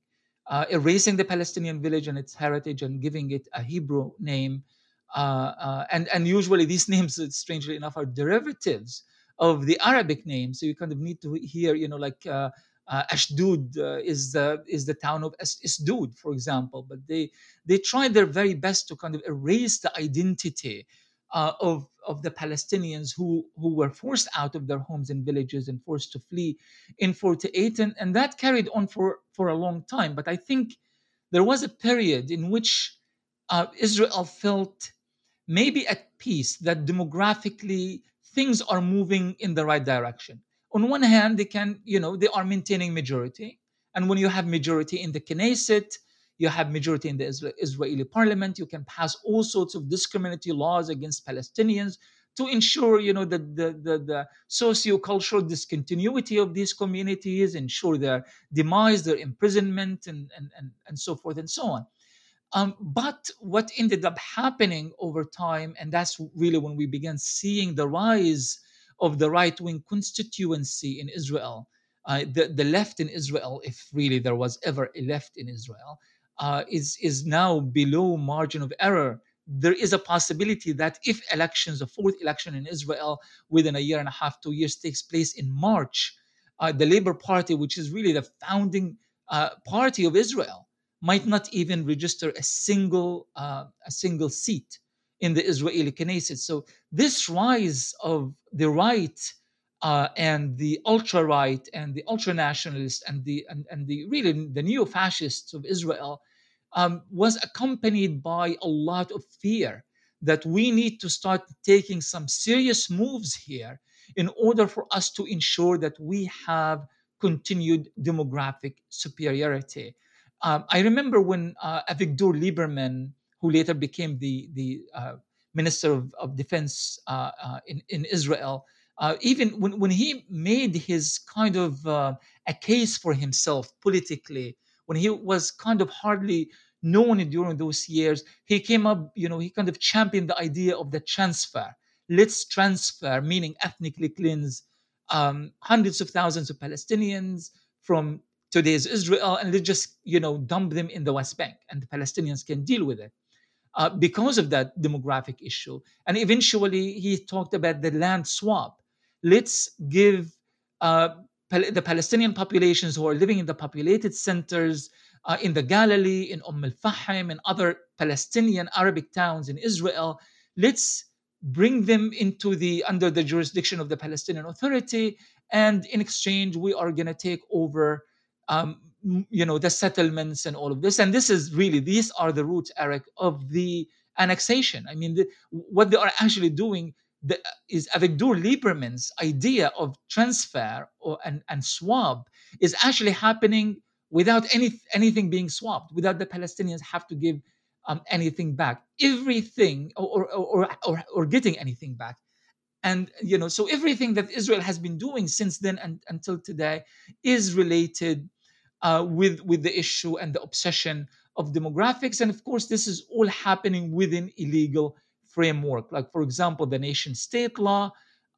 uh, erasing the Palestinian village and its heritage and giving it a Hebrew name. Uh, uh, and, and usually these names, strangely enough, are derivatives of the Arabic name. So you kind of need to hear, you know, like uh, uh, Ashdod uh, is the is the town of Asdod, for example. But they they tried their very best to kind of erase the identity uh, of of the Palestinians who who were forced out of their homes and villages and forced to flee in 48 and, and that carried on for for a long time but I think there was a period in which uh, Israel felt maybe at peace that demographically things are moving in the right direction on one hand they can you know they are maintaining majority and when you have majority in the Knesset you have majority in the Israeli parliament. You can pass all sorts of discriminatory laws against Palestinians to ensure, you know, the, the, the, the socio-cultural discontinuity of these communities, ensure their demise, their imprisonment, and, and, and, and so forth and so on. Um, but what ended up happening over time, and that's really when we began seeing the rise of the right wing constituency in Israel, uh, the, the left in Israel, if really there was ever a left in Israel, uh, is is now below margin of error. There is a possibility that if elections, the fourth election in Israel within a year and a half, two years takes place in March, uh, the Labour Party, which is really the founding uh, party of Israel, might not even register a single uh, a single seat in the Israeli Knesset. So this rise of the right uh, and the ultra right and the ultra nationalists and the and, and the really the neo fascists of Israel um, was accompanied by a lot of fear that we need to start taking some serious moves here in order for us to ensure that we have continued demographic superiority. Um, I remember when uh, Avigdor Lieberman, who later became the, the uh, Minister of, of Defense uh, uh in, in Israel, uh, even when, when he made his kind of a case for himself politically when he was kind of hardly known during those years, he came up, you know, he kind of championed the idea of the transfer. Let's transfer, meaning ethnically cleanse um, hundreds of thousands of Palestinians from today's Israel and let's just, you know, dump them in the West Bank and the Palestinians can deal with it. Uh, because of that demographic issue. And eventually he talked about the land swap. Let's give uh, the Palestinian populations who are living in the populated centers uh, in the Galilee, in Umm al Fahim, and other Palestinian Arabic towns in Israel. Let's bring them into the under the jurisdiction of the Palestinian Authority, and in exchange, we are going to take over. Um, you know the settlements and all of this. And this is really these are the roots eric of the annexation. I mean the, what they are actually doing the, is Avigdor Lieberman's idea of transfer or, and, and swap is actually happening without any, anything being swapped, without the Palestinians have to give um, anything back, everything or, or, or, or, getting anything back. And, you know, so everything that Israel has been doing since then and until today is related uh, with, with the issue and the obsession of demographics. And of course, this is all happening within illegal framework. Like, for example, the nation state law.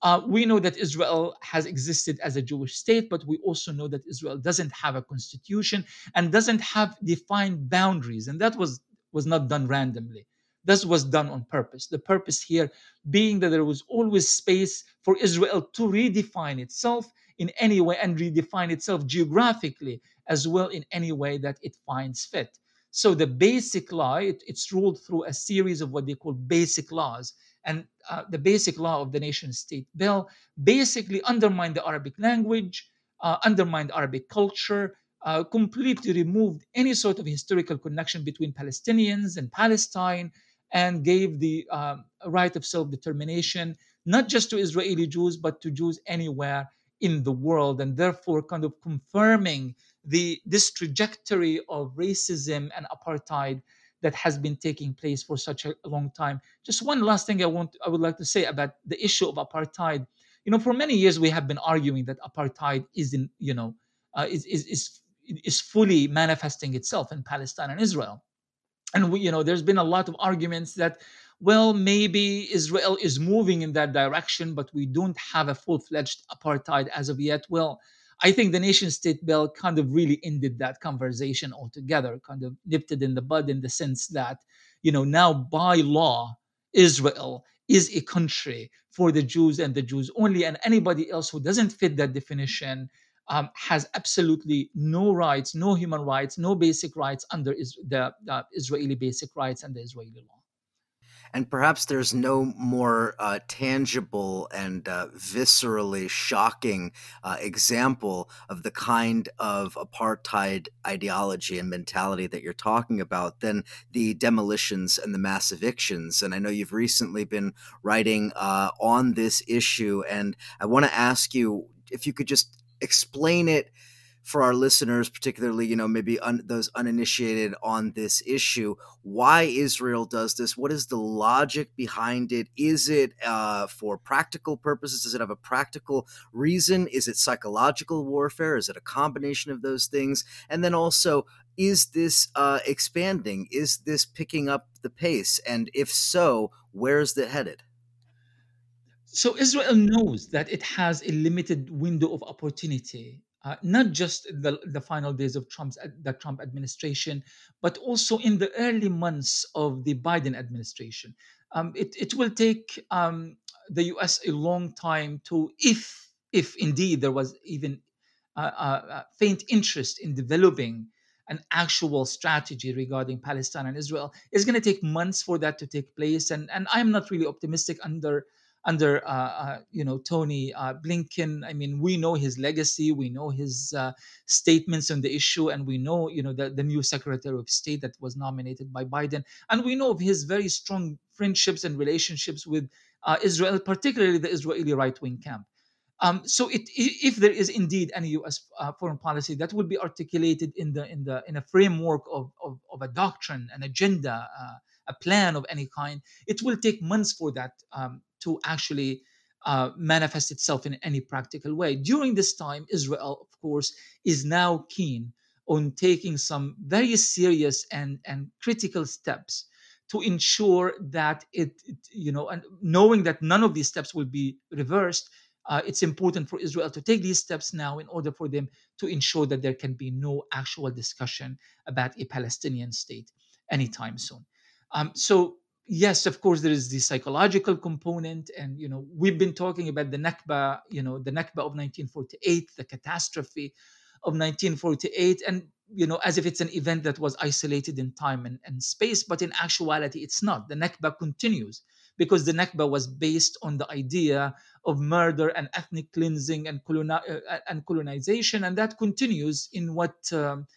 Uh, we know that Israel has existed as a Jewish state, but we also know that Israel doesn't have a constitution and doesn't have defined boundaries. And that was, was not done randomly. This was done on purpose. The purpose here being that there was always space for Israel to redefine itself in any way and redefine itself geographically as well in any way that it finds fit. So the basic law, it, it's ruled through a series of what they call basic laws. And uh, the basic law of the nation state bill basically undermined the Arabic language, uh, undermined Arabic culture, uh, completely removed any sort of historical connection between Palestinians and Palestine, and gave the um, right of self determination not just to Israeli Jews, but to Jews anywhere in the world, and therefore kind of confirming the this trajectory of racism and apartheid that has been taking place for such a long time. Just one last thing I want I would like to say about the issue of apartheid. You know, for many years we have been arguing that apartheid is in you know uh, is, is is is fully manifesting itself in Palestine and Israel. And we, you know, there's been a lot of arguments that, well, maybe Israel is moving in that direction, but we don't have a full-fledged apartheid as of yet. Well, I think the nation state bill kind of really ended that conversation altogether, kind of nipped it in the bud in the sense that, you know, now by law, Israel is a country for the Jews and the Jews only, and anybody else who doesn't fit that definition um, has absolutely no rights, no human rights, no basic rights under is- the, the Israeli basic rights and the Israeli law. And perhaps there's no more uh, tangible and uh, viscerally shocking uh, example of the kind of apartheid ideology and mentality that you're talking about than the demolitions and the mass evictions. And I know you've recently been writing uh, on this issue, and I want to ask you if you could just explain it for our listeners, particularly, you know, maybe un- those uninitiated on this issue, why Israel does this? What is the logic behind it? Is it uh, for practical purposes? Does it have a practical reason? Is it psychological warfare? Is it a combination of those things? And then also, is this uh, expanding? Is this picking up the pace? And if so, where is it headed? So Israel knows that it has a limited window of opportunity, uh, not just the, the final days of Trump's the Trump administration, but also in the early months of the Biden administration. Um, it, it will take um, the U.S. a long time to, if if indeed there was even a, a faint interest in developing an actual strategy regarding Palestine and Israel, it's going to take months for that to take place. And and I'm not really optimistic under under uh, uh, you know Tony uh, Blinken. I mean, we know his legacy, we know his uh, statements on the issue, and we know you know the, the new Secretary of State that was nominated by Biden, and we know of his very strong friendships and relationships with uh, Israel, particularly the Israeli right wing camp. Um, so, it, if there is indeed any U.S. Uh, foreign policy that will be articulated in the in the in a framework of of, of a doctrine, an agenda, a plan of any kind, it will take months for that um, to actually uh, manifest itself in any practical way. During this time, Israel, of course, is now keen on taking some very serious and, and critical steps to ensure that it, it, you know, and knowing that none of these steps will be reversed, uh, it's important for Israel to take these steps now in order for them to ensure that there can be no actual discussion about a Palestinian state anytime soon. Um, so yes, of course, there is the psychological component, and you know we've been talking about the Nakba, you know, the Nakba of 1948, the catastrophe of 1948, and you know as if it's an event that was isolated in time and, and space, but in actuality, it's not. The Nakba continues because the Nakba was based on the idea of murder and ethnic cleansing and, coloni- uh, and colonization, and that continues in what. Um,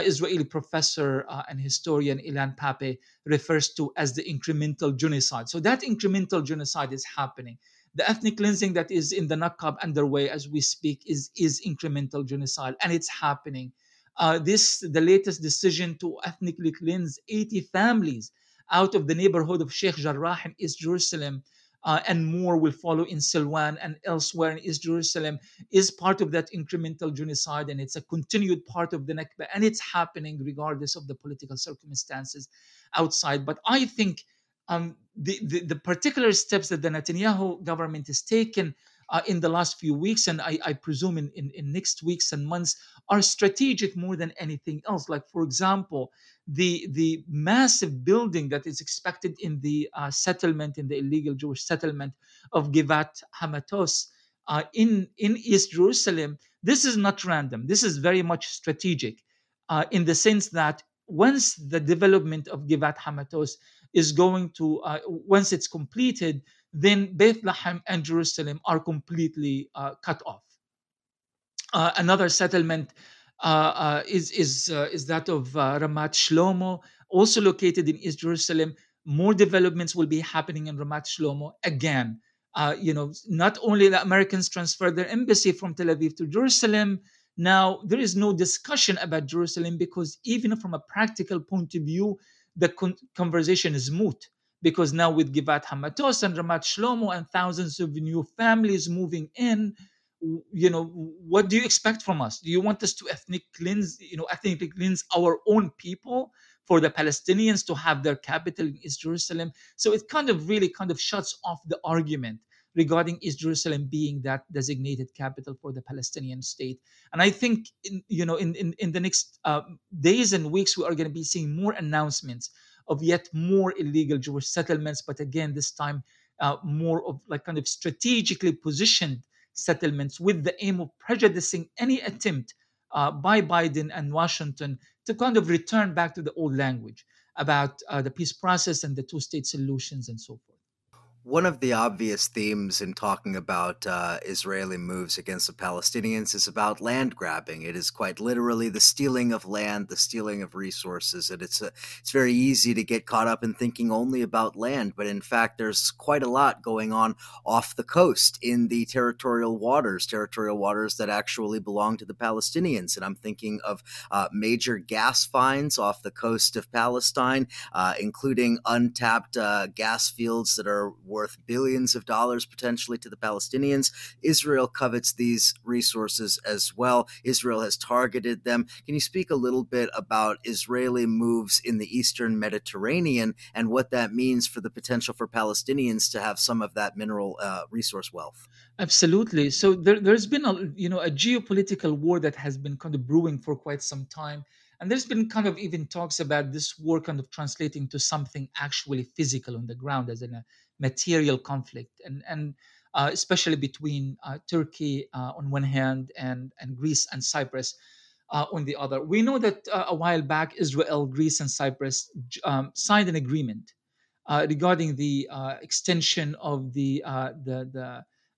Israeli professor uh, and historian Ilan Pappé refers to as the incremental genocide. So that incremental genocide is happening. The ethnic cleansing that is in the Nakab underway as we speak is, is incremental genocide, and it's happening. Uh, this the latest decision to ethnically cleanse 80 families out of the neighborhood of Sheikh Jarrah in East Jerusalem uh, and more will follow in Silwan and elsewhere in East Jerusalem, is part of that incremental genocide, and it's a continued part of the Nakba, and it's happening regardless of the political circumstances outside. But I think um, the, the, the particular steps that the Netanyahu government has taken uh, in the last few weeks, and I, I presume in, in, in, next weeks and months, are strategic more than anything else. Like, for example, the, the massive building that is expected in the uh, settlement, in the illegal Jewish settlement of Givat Hamatos uh, in, in East Jerusalem, this is not random. This is very much strategic uh, in the sense that once the development of Givat Hamatos is going to, uh, once it's completed, then Bethlehem and Jerusalem are completely uh, cut off. Uh, another settlement uh, uh, is is is that of Ramat Shlomo, also located in East Jerusalem. More developments will be happening in Ramat Shlomo again. Uh, you know, not only the Americans transferred their embassy from Tel Aviv to Jerusalem, now there is no discussion about Jerusalem because even from a practical point of view, the con- conversation is moot. Because now with Givat Hamatos and Ramat Shlomo and thousands of new families moving in, you know, what do you expect from us? Do you want us to ethnic cleanse, you know, ethnically cleanse our own people? for the Palestinians to have their capital in East Jerusalem. So it kind of really kind of shuts off the argument regarding East Jerusalem being that designated capital for the Palestinian state. And I think, in, you know, in, in, in the next uh, days and weeks, we are going to be seeing more announcements of yet more illegal Jewish settlements. But again, this time, uh, more of like kind of strategically positioned settlements with the aim of prejudicing any attempt uh, by Biden and Washington to kind of return back to the old language about uh, the peace process and the two state solutions and so forth. One of the obvious themes in talking about uh, Israeli moves against the Palestinians is about land grabbing. It is quite literally the stealing of land, the stealing of resources, and it's a, it's very easy to get caught up in thinking only about land. But in fact, there's quite a lot going on off the coast in the territorial waters, territorial waters that actually belong to the Palestinians. And I'm thinking of uh, major gas finds off the coast of Palestine, uh, including untapped uh, gas fields that are worth billions of dollars potentially to the Palestinians. Israel covets these resources as well. Israel has targeted them. Can you speak a little bit about Israeli moves in the eastern Mediterranean and what that means for the potential for Palestinians to have some of that mineral uh, resource wealth? Absolutely. So there, has been a you know a geopolitical war that has been kind of brewing for quite some time and there's been kind of even talks about this war kind of translating to something actually physical on the ground as in a material conflict and and uh, especially between uh, Turkey uh, on one hand and and Greece and Cyprus uh, on the other. We know that uh, a while back Israel, Greece, and Cyprus um, signed an agreement regarding the extension of the the the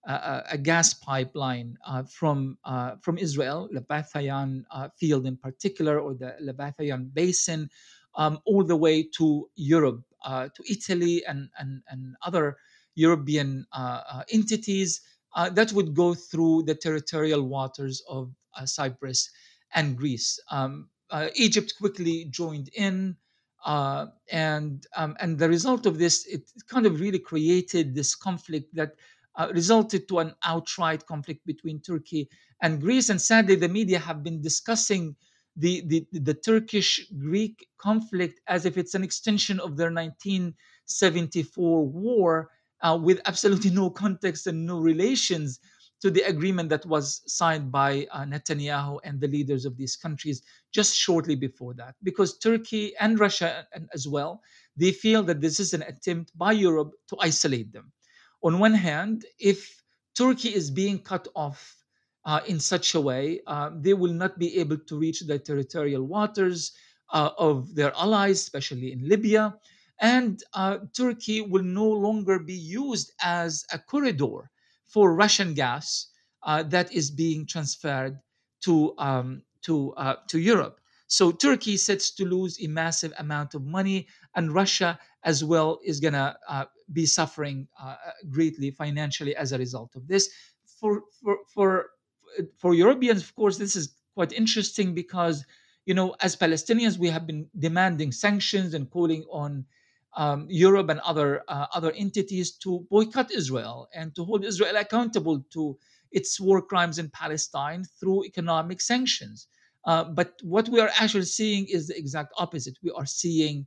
uh, a gas pipeline uh, from uh, from Israel, uh field in particular, or the Leviathan basin, um, all the way to Europe, to Italy, and and, and other European entities that would go through the territorial waters of Cyprus and Greece. Um, Egypt quickly joined in. Uh, and um, and the result of this, it kind of really created this conflict that uh, resulted to an outright conflict between Turkey and Greece. And sadly, the media have been discussing the, the, the Turkish Greek conflict as if it's an extension of their 1974 war uh, with absolutely no context and no relations to the agreement that was signed by uh, Netanyahu and the leaders of these countries just shortly before that. Because Turkey and Russia and as well, they feel that this is an attempt by Europe to isolate them on one hand, if Turkey is being cut off uh, in such a way, uh, they will not be able to reach the territorial waters uh, of their allies, especially in Libya. And uh, Turkey will no longer be used as a corridor for Russian gas uh, that is being transferred to, um, to, uh, to Europe. So Turkey sets to lose a massive amount of money, and Russia as well is going to be suffering greatly financially as a result of this. For, for for for Europeans, of course, this is quite interesting because you know, as Palestinians, we have been demanding sanctions and calling on um, Europe and other uh, other entities to boycott Israel and to hold Israel accountable to its war crimes in Palestine through economic sanctions. Uh, but what we are actually seeing is the exact opposite. We are seeing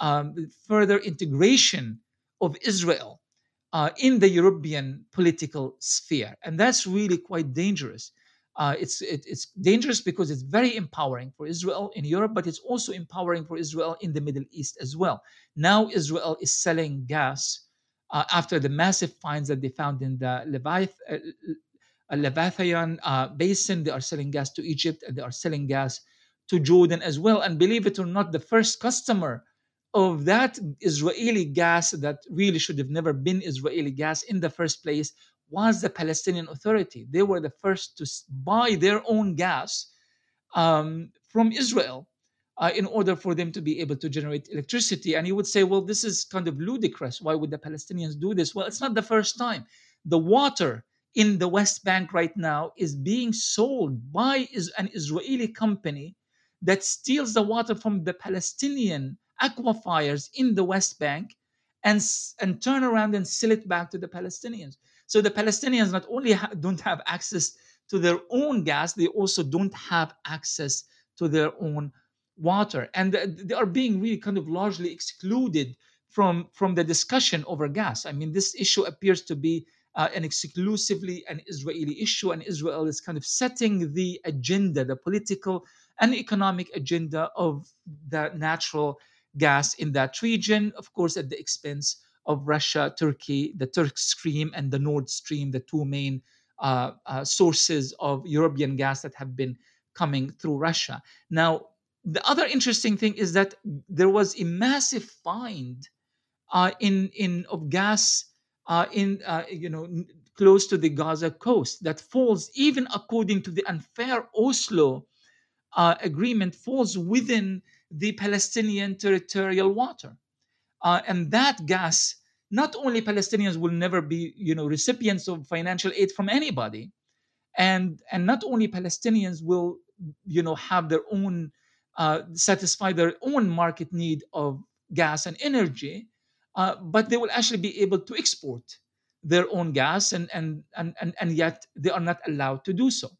um, further integration of Israel uh, in the European political sphere, and that's really quite dangerous. Uh, it's it, it's dangerous because it's very empowering for Israel in Europe, but it's also empowering for Israel in the Middle East as well. Now Israel is selling gas uh, after the massive finds that they found in the Leviath, uh, Leviathan uh, basin. They are selling gas to Egypt and they are selling gas to Jordan as well. And believe it or not, the first customer of that Israeli gas that really should have never been Israeli gas in the first place was the Palestinian Authority. They were the first to buy their own gas um, from Israel uh, in order for them to be able to generate electricity. And you would say, well, this is kind of ludicrous. Why would the Palestinians do this? Well, it's not the first time. The water in the West Bank right now is being sold by an Israeli company that steals the water from the Palestinian aquifers in the West Bank and, and turn around and sell it back to the Palestinians. So the Palestinians not only ha- don't have access to their own gas, they also don't have access to their own water. And they are being really kind of largely excluded from, from the discussion over gas. I mean, this issue appears to be uh, an exclusively an Israeli issue, and Israel is kind of setting the agenda, the political and economic agenda of the natural gas in that region, of course, at the expense of Russia, Turkey, the Turk Stream, and the Nord Stream, the two main uh, uh, sources of European gas that have been coming through Russia. Now, the other interesting thing is that there was a massive find uh, in in of gas uh, in uh, you know close to the Gaza coast that falls even according to the unfair Oslo uh, agreement falls within the Palestinian territorial water, uh, and that gas not only Palestinians will never be you know recipients of financial aid from anybody, and and not only Palestinians will you know have their own uh, satisfy their own market need of gas and energy, uh, but they will actually be able to export their own gas, and, and, and, and, and yet they are not allowed to do so.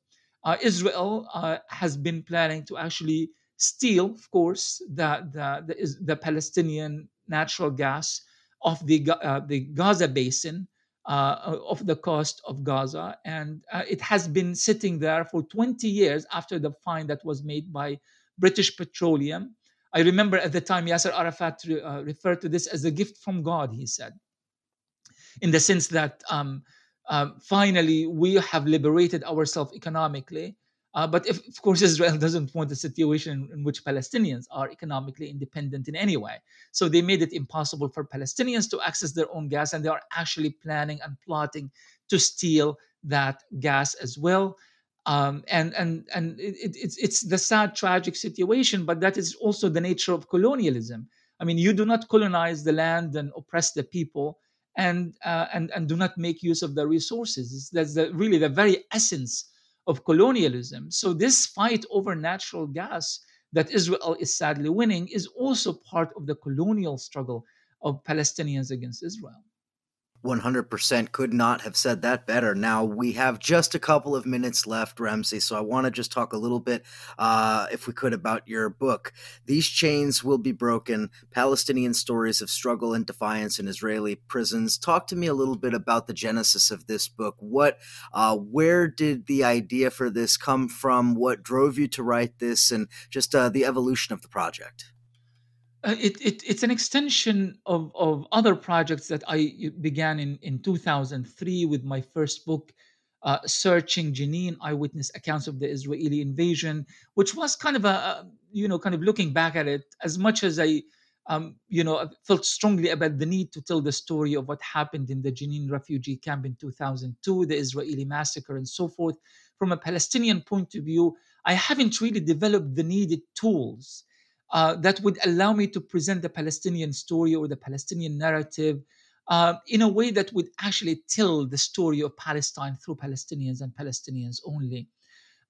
Uh, Israel uh, has been planning to actually steal, of course, the, the, the, the Palestinian natural gas of the, uh, the Gaza basin. Uh, of the coast of Gaza, and uh, it has been sitting there for 20 years after the find that was made by British Petroleum. I remember at the time Yasser Arafat re, uh, referred to this as a gift from God, he said, in the sense that um, uh, finally we have liberated ourselves economically. Uh, but if, of course, Israel doesn't want a situation in which Palestinians are economically independent in any way. So they made it impossible for Palestinians to access their own gas, and they are actually planning and plotting to steal that gas as well. Um, and and and it, it's it's the sad tragic situation but that is also the nature of colonialism. I mean you do not colonize the land and oppress the people and uh, and and do not make use of the resources. That's the, really the very essence of colonialism. So this fight over natural gas that israel is sadly winning is also part of the colonial struggle of palestinians against israel 100% could not have said that better. Now, we have just a couple of minutes left, Ramzy, so I want to just talk a little bit, uh, if we could, about your book. These Chains Will Be Broken Palestinian Stories of Struggle and Defiance in Israeli Prisons. Talk to me a little bit about the genesis of this book. What, uh, where did the idea for this come from? What drove you to write this? And just uh, the evolution of the project? Uh, it, it, it's an extension of, of other projects that I began in, in 2003 with my first book, uh, Searching Jenin Eyewitness Accounts of the Israeli Invasion, which was kind of a, you know, kind of looking back at it, as much as I, um, you know, felt strongly about the need to tell the story of what happened in the Jenin refugee camp in 2002, the Israeli massacre, and so forth. From a Palestinian point of view, I haven't really developed the needed tools uh, that would allow me to present the Palestinian story or the Palestinian narrative uh, in a way that would actually tell the story of Palestine through Palestinians and Palestinians only.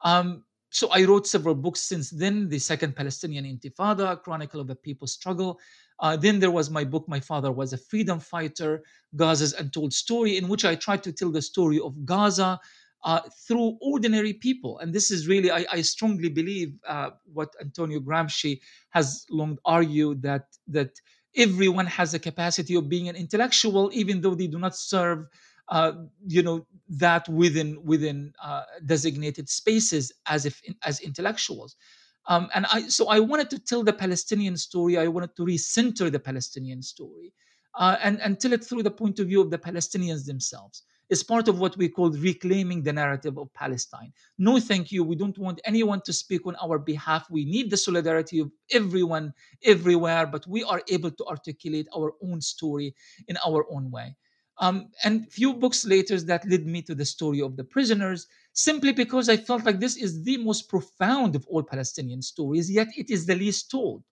Um, so I wrote several books since then the Second Palestinian Intifada, Chronicle of a People's Struggle. Uh, then there was my book, My Father Was a Freedom Fighter, Gaza's Untold Story, in which I tried to tell the story of Gaza uh, through ordinary people. And this is really, I, I strongly believe uh, what Antonio Gramsci has long argued that that everyone has a capacity of being an intellectual, even though they do not serve, uh, you know, that within within uh, designated spaces as if as intellectuals. Um, and I, so I wanted to tell the Palestinian story. I wanted to recenter the Palestinian story, uh, and and tell it through the point of view of the Palestinians themselves is part of what we call reclaiming the narrative of Palestine. No, thank you. We don't want anyone to speak on our behalf. We need the solidarity of everyone, everywhere, but we are able to articulate our own story in our own way. Um, and few books later that led me to the story of the prisoners, simply because I felt like this is the most profound of all Palestinian stories, yet it is the least told.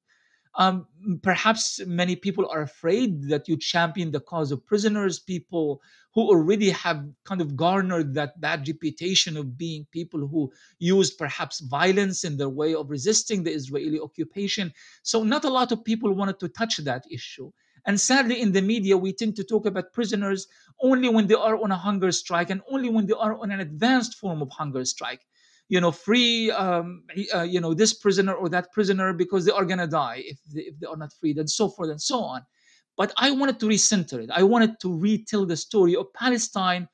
Um, perhaps many people are afraid that you champion the cause of prisoners, people who already have kind of garnered that bad reputation of being people who used perhaps violence in their way of resisting the Israeli occupation. So, not a lot of people wanted to touch that issue. And sadly, in the media, we tend to talk about prisoners only when they are on a hunger strike and only when they are on an advanced form of hunger strike you know free um, uh, you know this prisoner or that prisoner because they are going to die. If they, if they are not freed and so forth and so on. But i wanted to recenter it. I wanted to retell the story of palestine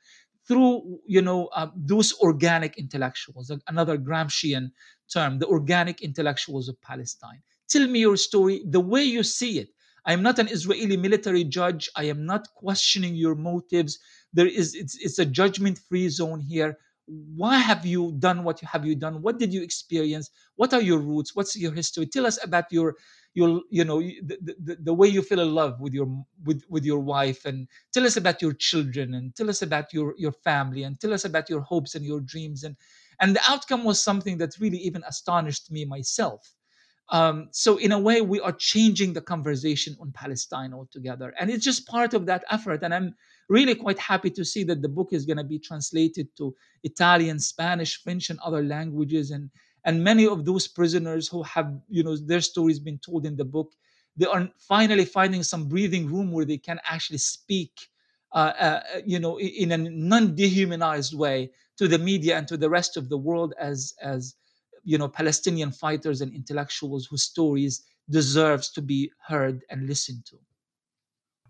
through you know uh, those organic intellectuals another gramscian term the organic intellectuals of palestine. Tell me your story the way you see it. I am not an israeli military judge. I am not questioning your motives. There is it's, it's a judgment free zone here why have you done what have you done? What did you experience? What are your roots? What's your history? Tell us about your your you know the, the, the way you feel in love with your with with your wife and tell us about your children and tell us about your your family and tell us about your hopes and your dreams. And and the outcome was something that really even astonished me myself. Um, so in a way we are changing the conversation on palestine altogether. And it's just part of that effort. And i'm really quite happy to see that the book is going to be translated to Italian, Spanish, French, and other languages. And and many of those prisoners who have you know their stories been told in the book, they are finally finding some breathing room where they can actually speak. Uh, uh, you know, in a non-dehumanized way to the media and to the rest of the world as as you know Palestinian fighters and intellectuals whose stories deserves to be heard and listened to.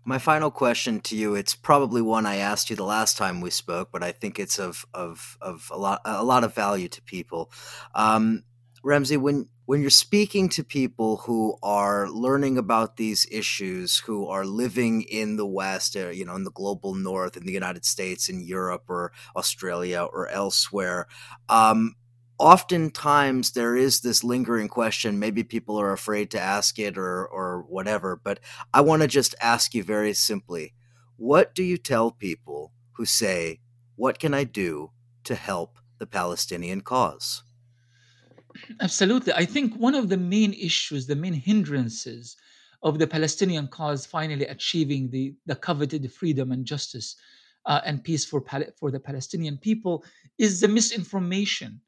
My final question to you, it's probably one I asked you the last time we spoke, but I think it's of of of a lot a lot of value to people. Um, Ramzy, when when you're speaking to people who are learning about these issues, who are living in the West, or, uh, you know, in the global North, in the United States, in Europe, or Australia, or elsewhere, um, oftentimes there is this lingering question maybe people are afraid to ask it or or whatever but i want to just ask you very simply what do you tell people who say what can i do to help the palestinian cause? Absolutely. I think one of the main issues the main hindrances of the palestinian cause finally achieving the the coveted freedom and justice uh, and peace for, for the palestinian people is the misinformation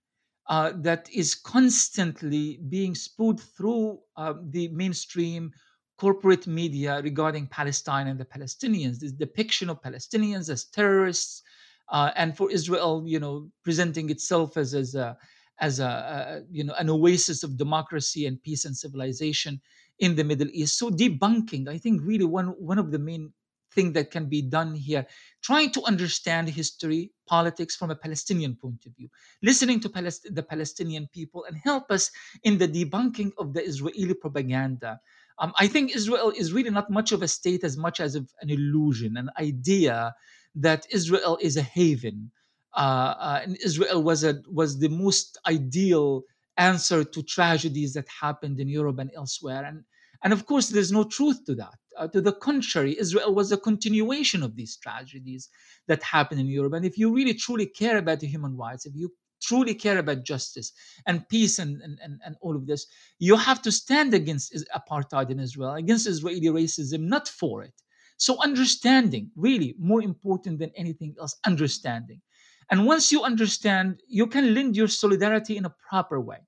uh, that is constantly being spewed through uh, the mainstream corporate media regarding Palestine and the Palestinians. This depiction of Palestinians as terrorists, uh, and for Israel, you know, presenting itself as as a as a, a, you know an oasis of democracy and peace and civilization in the Middle East. So debunking, I think, really one one of the main thing that can be done here trying to understand history politics from a palestinian point of view listening to Palest- the palestinian people and help us in the debunking of the israeli propaganda. Um, i think israel is really not much of a state as much as an illusion an idea that israel is a haven. Uh, uh, and israel was a was the most ideal answer to tragedies that happened in europe and elsewhere. And and of course, there's no truth to that. Uh, to the contrary, Israel was a continuation of these tragedies that happened in Europe. And if you really truly care about the human rights, if you truly care about justice and peace and, and, and, and all of this, you have to stand against apartheid in Israel, against Israeli racism, not for it. So, understanding, really more important than anything else, understanding. And once you understand, you can lend your solidarity in a proper way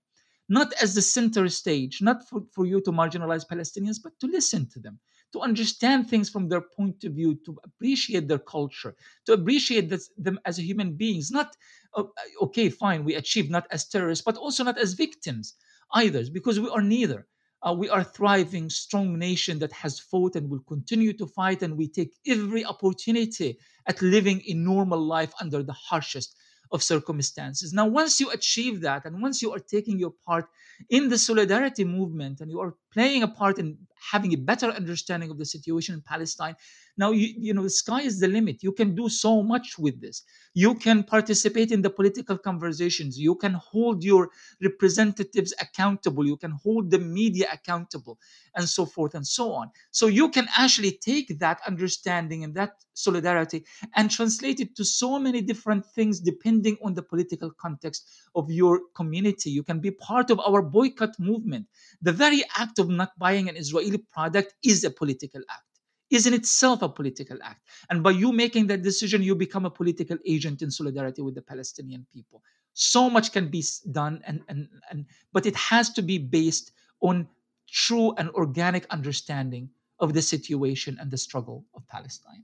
not as the center stage, not for, for you to marginalize Palestinians, but to listen to them, to understand things from their point of view, to appreciate their culture, to appreciate this, them as human beings. Not, oh, okay, fine, we achieve not as terrorists, but also not as victims either, because we are neither. Uh, we are thriving, strong nation that has fought and will continue to fight, and we take every opportunity at living a normal life under the harshest of circumstances. Now, once you achieve that, and once you are taking your part in the solidarity movement and you are playing a part in having a better understanding of the situation in Palestine. Now, you, you know, the sky is the limit. You can do so much with this. You can participate in the political conversations. You can hold your representatives accountable. You can hold the media accountable, and so forth and so on. So you can actually take that understanding and that solidarity and translate it to so many different things depending on the political context of your community. You can be part of our boycott movement. The very act of not buying an Israeli product is a political act is in itself a political act. And by you making that decision, you become a political agent in solidarity with the Palestinian people. So much can be done, and, and, and but it has to be based on true and organic understanding of the situation and the struggle of Palestine.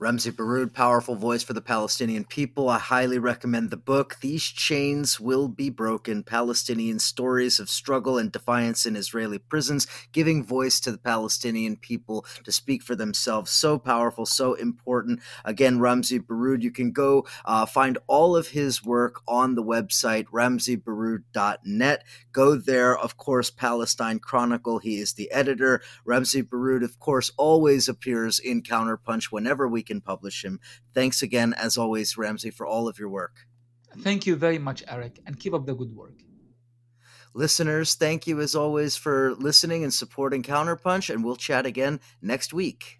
Ramzy Baroud, powerful voice for the Palestinian people. I highly recommend the book. These chains will be broken. Palestinian stories of struggle and defiance in Israeli prisons, giving voice to the Palestinian people to speak for themselves. So powerful, so important. Again, Ramzy Baroud, you can go uh, find all of his work on the website, ramzybaroud.net. Go there. Of course, Palestine Chronicle. He is the editor. Ramzy Baroud, of course, always appears in Counterpunch whenever we can publish him. Thanks again, as always, Ramzy, for all of your work. Thank you very much, Eric, and keep up the good work. Listeners, thank you as always for listening and supporting Counterpunch, and we'll chat again next week.